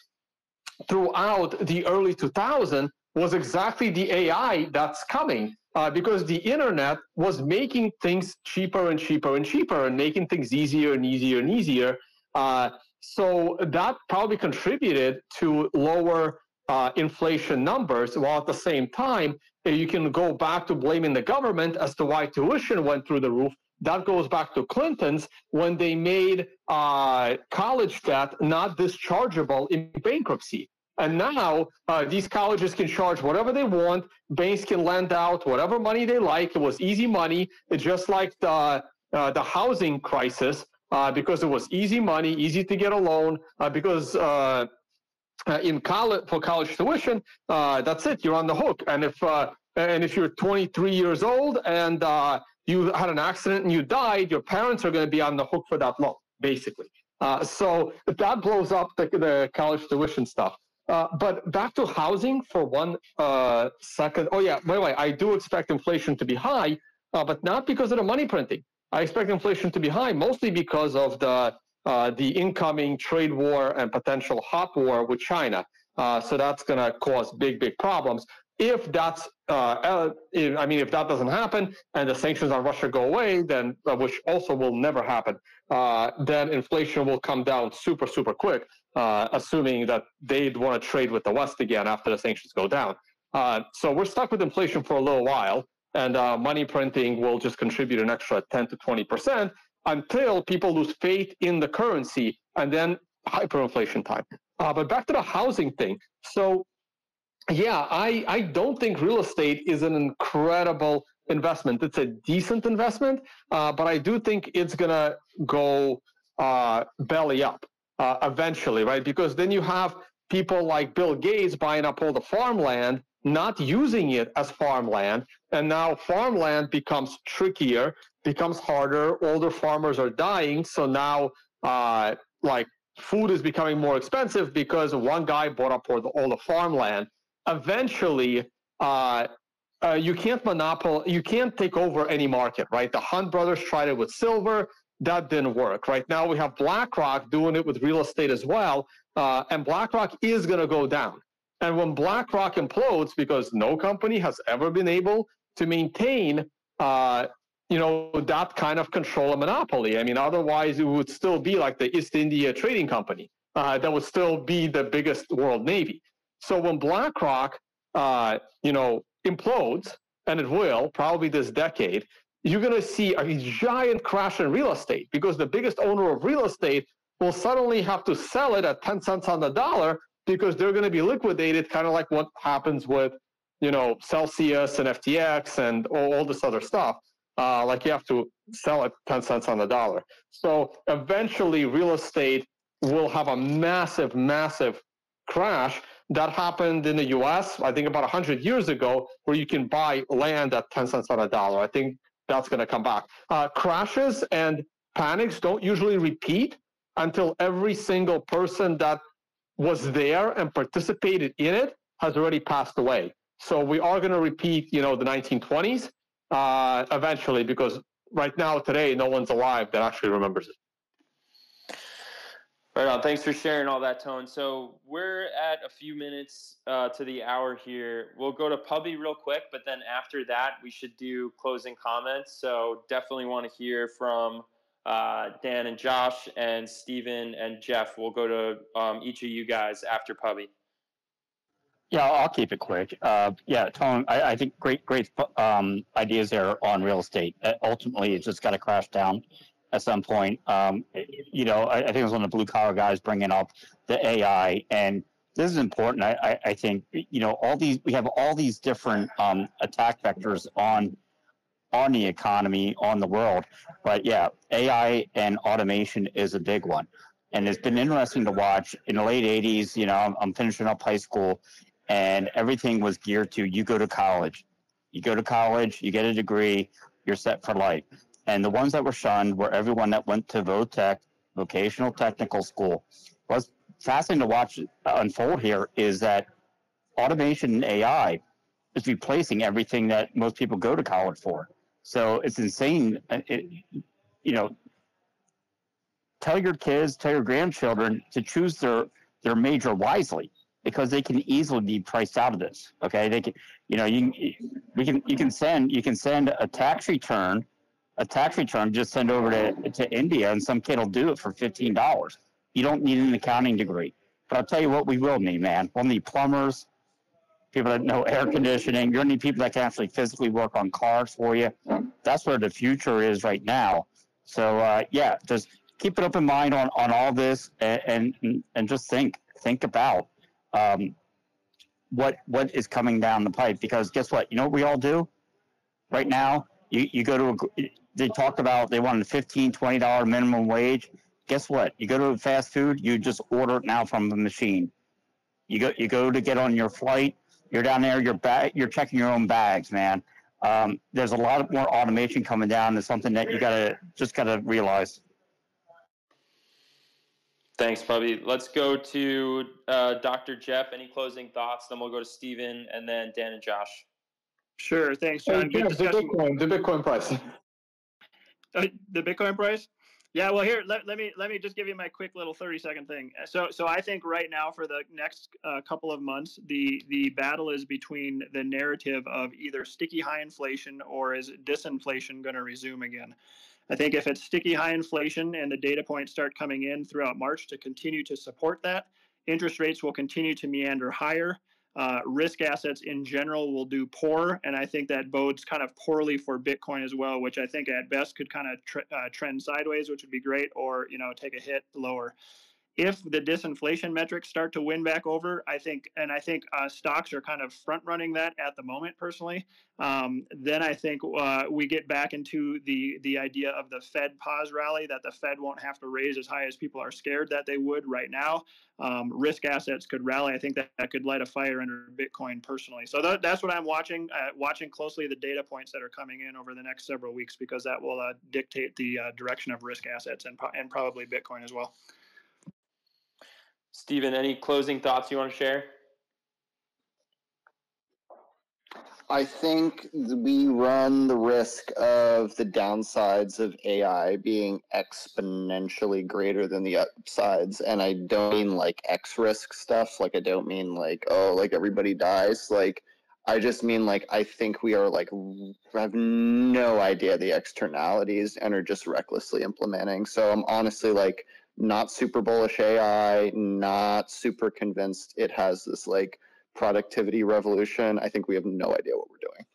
[SPEAKER 7] throughout the early 2000s was exactly the AI that's coming. Uh, because the internet was making things cheaper and cheaper and cheaper and making things easier and easier and easier. Uh, so that probably contributed to lower uh, inflation numbers, while at the same time, you can go back to blaming the government as to why tuition went through the roof. That goes back to Clinton's when they made uh, college debt not dischargeable in bankruptcy. And now uh, these colleges can charge whatever they want. Banks can lend out whatever money they like. It was easy money. It's just like the uh, the housing crisis uh, because it was easy money, easy to get a loan, uh, because uh, uh, in college for college tuition, that's it, you're on the hook. And if and if you're 23 years old and you had an accident and you died, your parents are going to be on the hook for that loan, basically. so that blows up the, the college tuition stuff. Uh, but back to housing for one uh, second. Oh yeah, by the way, I do expect inflation to be high, uh, but not because of the money printing. I expect inflation to be high, mostly because of the uh, the incoming trade war and potential hot war with China. Uh, so that's going to cause big, big problems. If that's, if, I mean, if that doesn't happen and the sanctions on Russia go away, then which also will never happen, then inflation will come down super, super quick uh, assuming that they'd want to trade with the West again after the sanctions go down. Uh, so we're stuck with inflation for a little while, and uh, money printing will just contribute an extra 10 to 20 percent until people lose faith in the currency, and then hyperinflation time. Uh, but back to the housing thing. So, yeah, I, I don't think real estate is an incredible investment. It's a decent investment, uh, but I do think it's going to go belly up uh, eventually, right? Because then you have people like Bill Gates buying up all the farmland, not using it as farmland, and now farmland becomes trickier, becomes harder. Older farmers are dying, so now uh, like food is becoming more expensive because one guy bought up all the, all the farmland. Eventually, uh, uh, you can't monopolize, you can't take over any market, right? The Hunt brothers tried it with silver that didn't work. Right now, we have BlackRock doing it with real estate as well, uh, and BlackRock is going to go down. And when BlackRock implodes, because no company has ever been able to maintain, uh, you know, that kind of control and monopoly. I mean, otherwise it would still be like the East India Trading Company. Uh, that would still be the biggest world navy. So when BlackRock, uh, you know, implodes, and it will probably this decade, you're going to see a giant crash in real estate because the biggest owner of real estate will suddenly have to sell it at 10 cents on the dollar because they're going to be liquidated, kind of like what happens with, you know, Celsius and FTX and all, this other stuff. Uh, like you have to sell it 10 cents on the dollar. So eventually, real estate will have a massive, massive crash. That happened in the US, I think about 100 years ago, where you can buy land at 10 cents on a dollar. I think that's going to come back. Uh, crashes and panics don't usually repeat until every single person that was there and participated in it has already passed away. So we are going to repeat, you know, the 1920s uh, eventually, because right now, today, no one's alive that actually remembers it.
[SPEAKER 2] Right on. Thanks for sharing all that, Tone. So we're at a few minutes uh, to the hour here. We'll go to Pubby real quick, but then after that, we should do closing comments. So definitely want to hear from uh, Dan and Josh and Steven and Jeff. We'll go to um, each of you guys after Pubby.
[SPEAKER 8] Yeah, I'll keep it quick. Uh, yeah, Tone, I, I, think great, great um, ideas there on real estate. Uh, ultimately, it's just got to crash down at some point. Um, you know, I, I, think it was one of the blue collar guys bringing up the AI, and this is important. I, I, I think you know all these we have all these different um, attack vectors on on the economy on the world, but yeah, AI and automation is a big one, and it's been interesting to watch. In the late '80s, you know, I'm, I'm finishing up high school, and everything was geared to you go to college, you go to college, you get a degree, you're set for life and the ones that were shunned were everyone that went to VOTEC, vocational technical school. What's fascinating to watch unfold here is that automation and AI is replacing everything that most people go to college for. So it's insane. Uh, it, you know, tell your kids, tell your grandchildren to choose their their major wisely because they can easily be priced out of this. Okay, they can, you know, you we can you can send you can send a tax return a tax return, just send over to, to India and some kid will do it for $15. You don't need an accounting degree. But I'll tell you what we will need, man. We'll need plumbers, people that know air conditioning. You'll need people that can actually physically work on cars for you. That's where the future is right now. So, uh, yeah, just keep an open mind on, on all this and, and, and just think, think about um, what what is coming down the pipe. Because guess what? You know what we all do right now? You, you go to a, they talked about they wanted 15 20 dollar minimum wage guess what you go to fast food you just order it now from the machine you go you go to get on your flight you're down there you're bag you're checking your own bags man um, there's a lot more automation coming down it's something that you gotta just gotta realize
[SPEAKER 2] Thanks, Bubby. Let's go to uh, Dr. Jeff. Any closing thoughts? Then we'll go to Steven and then Dan and Josh.
[SPEAKER 11] Sure. Thanks, John.
[SPEAKER 7] Hey, Jeff, the. Bitcoin, the Bitcoin price.
[SPEAKER 11] The Bitcoin price? Yeah, well, here let, let me let me just give you my quick little thirty second thing. So so I think right now for the next uh, couple of months, the the battle is between the narrative of either sticky high inflation or is disinflation going to resume again. I think if it's sticky high inflation and the data points start coming in throughout March to continue to support that, interest rates will continue to meander higher. Uh, risk assets in general will do poor, and I think that bodes kind of poorly for Bitcoin as well, which I think at best could kind of tr- uh, trend sideways, which would be great, or you know take a hit lower. If the disinflation metrics start to win back over, I think, and I think uh, stocks are kind of front running that at the moment. Personally, um, then I think uh, we get back into the the idea of the Fed pause rally that the Fed won't have to raise as high as people are scared that they would right now. Um, risk assets could rally. I think that, that could light a fire under Bitcoin personally. So that, that's what I'm watching. Uh, watching closely the data points that are coming in over the next several weeks because that will uh, dictate the uh, direction of risk assets and and probably Bitcoin as well.
[SPEAKER 2] Steven, any closing thoughts you want to share?
[SPEAKER 10] I think we run the risk of the downsides of AI being exponentially greater than the upsides. And I don't mean like X risk stuff. Like, I don't mean like, oh, like everybody dies. Like, I just mean like, I think we are like, have no idea the externalities and are just recklessly implementing. So I'm honestly like, not super bullish AI, not super convinced it has this like productivity revolution. I think we have no idea what we're doing.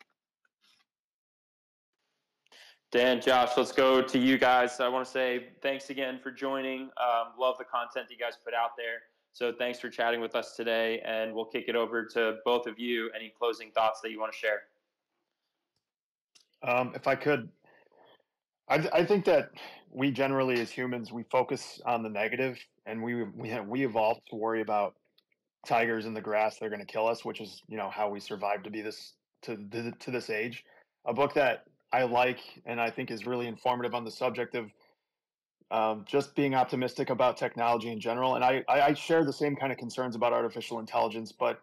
[SPEAKER 2] Dan, Josh, let's go to you guys. I want to say thanks again for joining. Um, love the content you guys put out there. So thanks for chatting with us today, and we'll kick it over to both of you. Any closing thoughts that you want to share?
[SPEAKER 5] Um, if I could, I, I think that we generally, as humans, we focus on the negative, and we we we evolved to worry about tigers in the grass. They're going to kill us, which is you know how we survived to be this to to this age. A book that I like and I think is really informative on the subject of um, just being optimistic about technology in general. And I, I share the same kind of concerns about artificial intelligence, but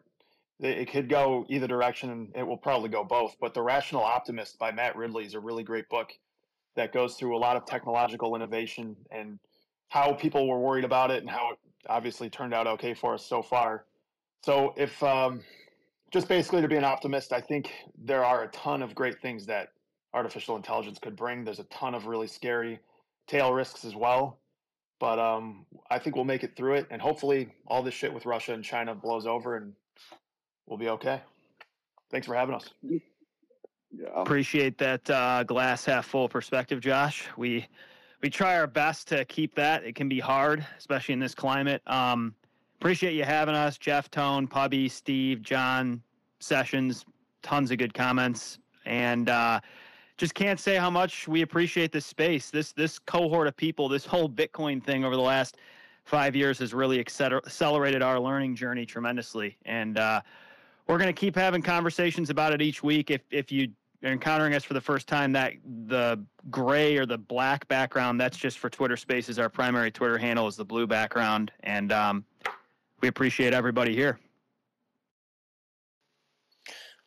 [SPEAKER 5] it could go either direction and it will probably go both. But The Rational Optimist by Matt Ridley is a really great book that goes through a lot of technological innovation and how people were worried about it and how it obviously turned out okay for us so far. So if um, just basically to be an optimist, I think there are a ton of great things that artificial intelligence could bring. There's a ton of really scary tail risks as well. But um, I think we'll make it through it, and hopefully, all this shit with Russia and China blows over, and we'll be okay. Thanks for having us.
[SPEAKER 10] Yeah.
[SPEAKER 4] Appreciate that uh, glass half full perspective, Josh. We we try our best to keep that. It can be hard, especially in this climate. Um, appreciate you having us, Jeff, Tone, Pubby, Steve, John, Sessions. Tons of good comments, and uh, just can't say how much we appreciate this space. This this cohort of people, this whole Bitcoin thing over the last five years has really accelerated our learning journey tremendously, and uh, we're going to keep having conversations about it each week. If if you are encountering us for the first time, that the gray or the black background, that's just for Twitter Spaces. Our primary Twitter handle is the blue background, and um, we appreciate everybody here.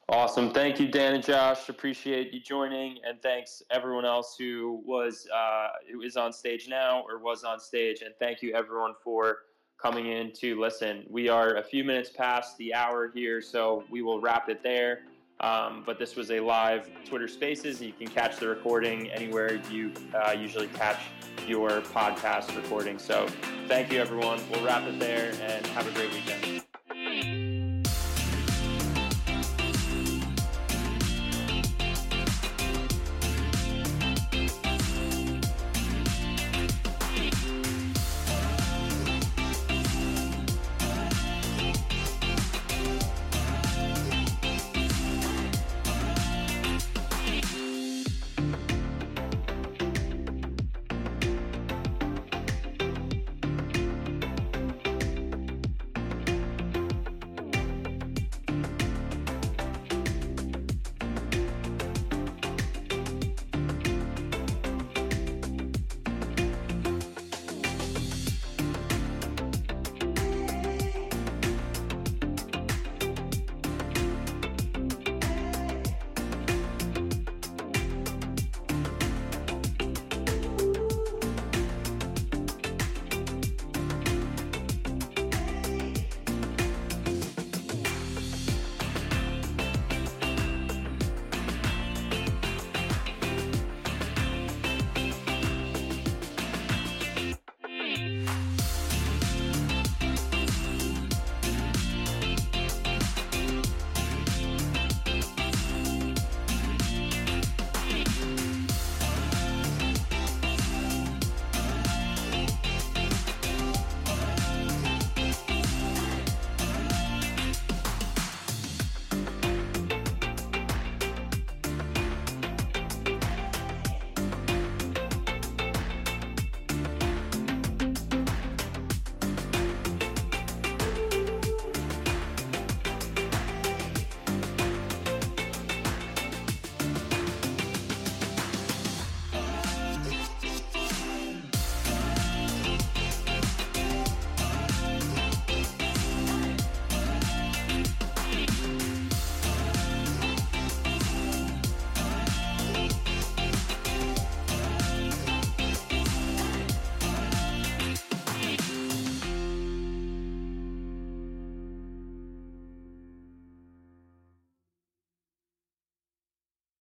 [SPEAKER 2] Awesome. Thank you, Dan and Josh. Appreciate you joining. And thanks everyone else who was uh, who is on stage now or was on stage. And thank you everyone for coming in to listen. We are a few minutes past the hour here, so we will wrap it there. Um, but this was a live Twitter Spaces. You can catch the recording anywhere you uh, usually catch your podcast recording. So thank you, everyone. We'll wrap it there and have a great weekend.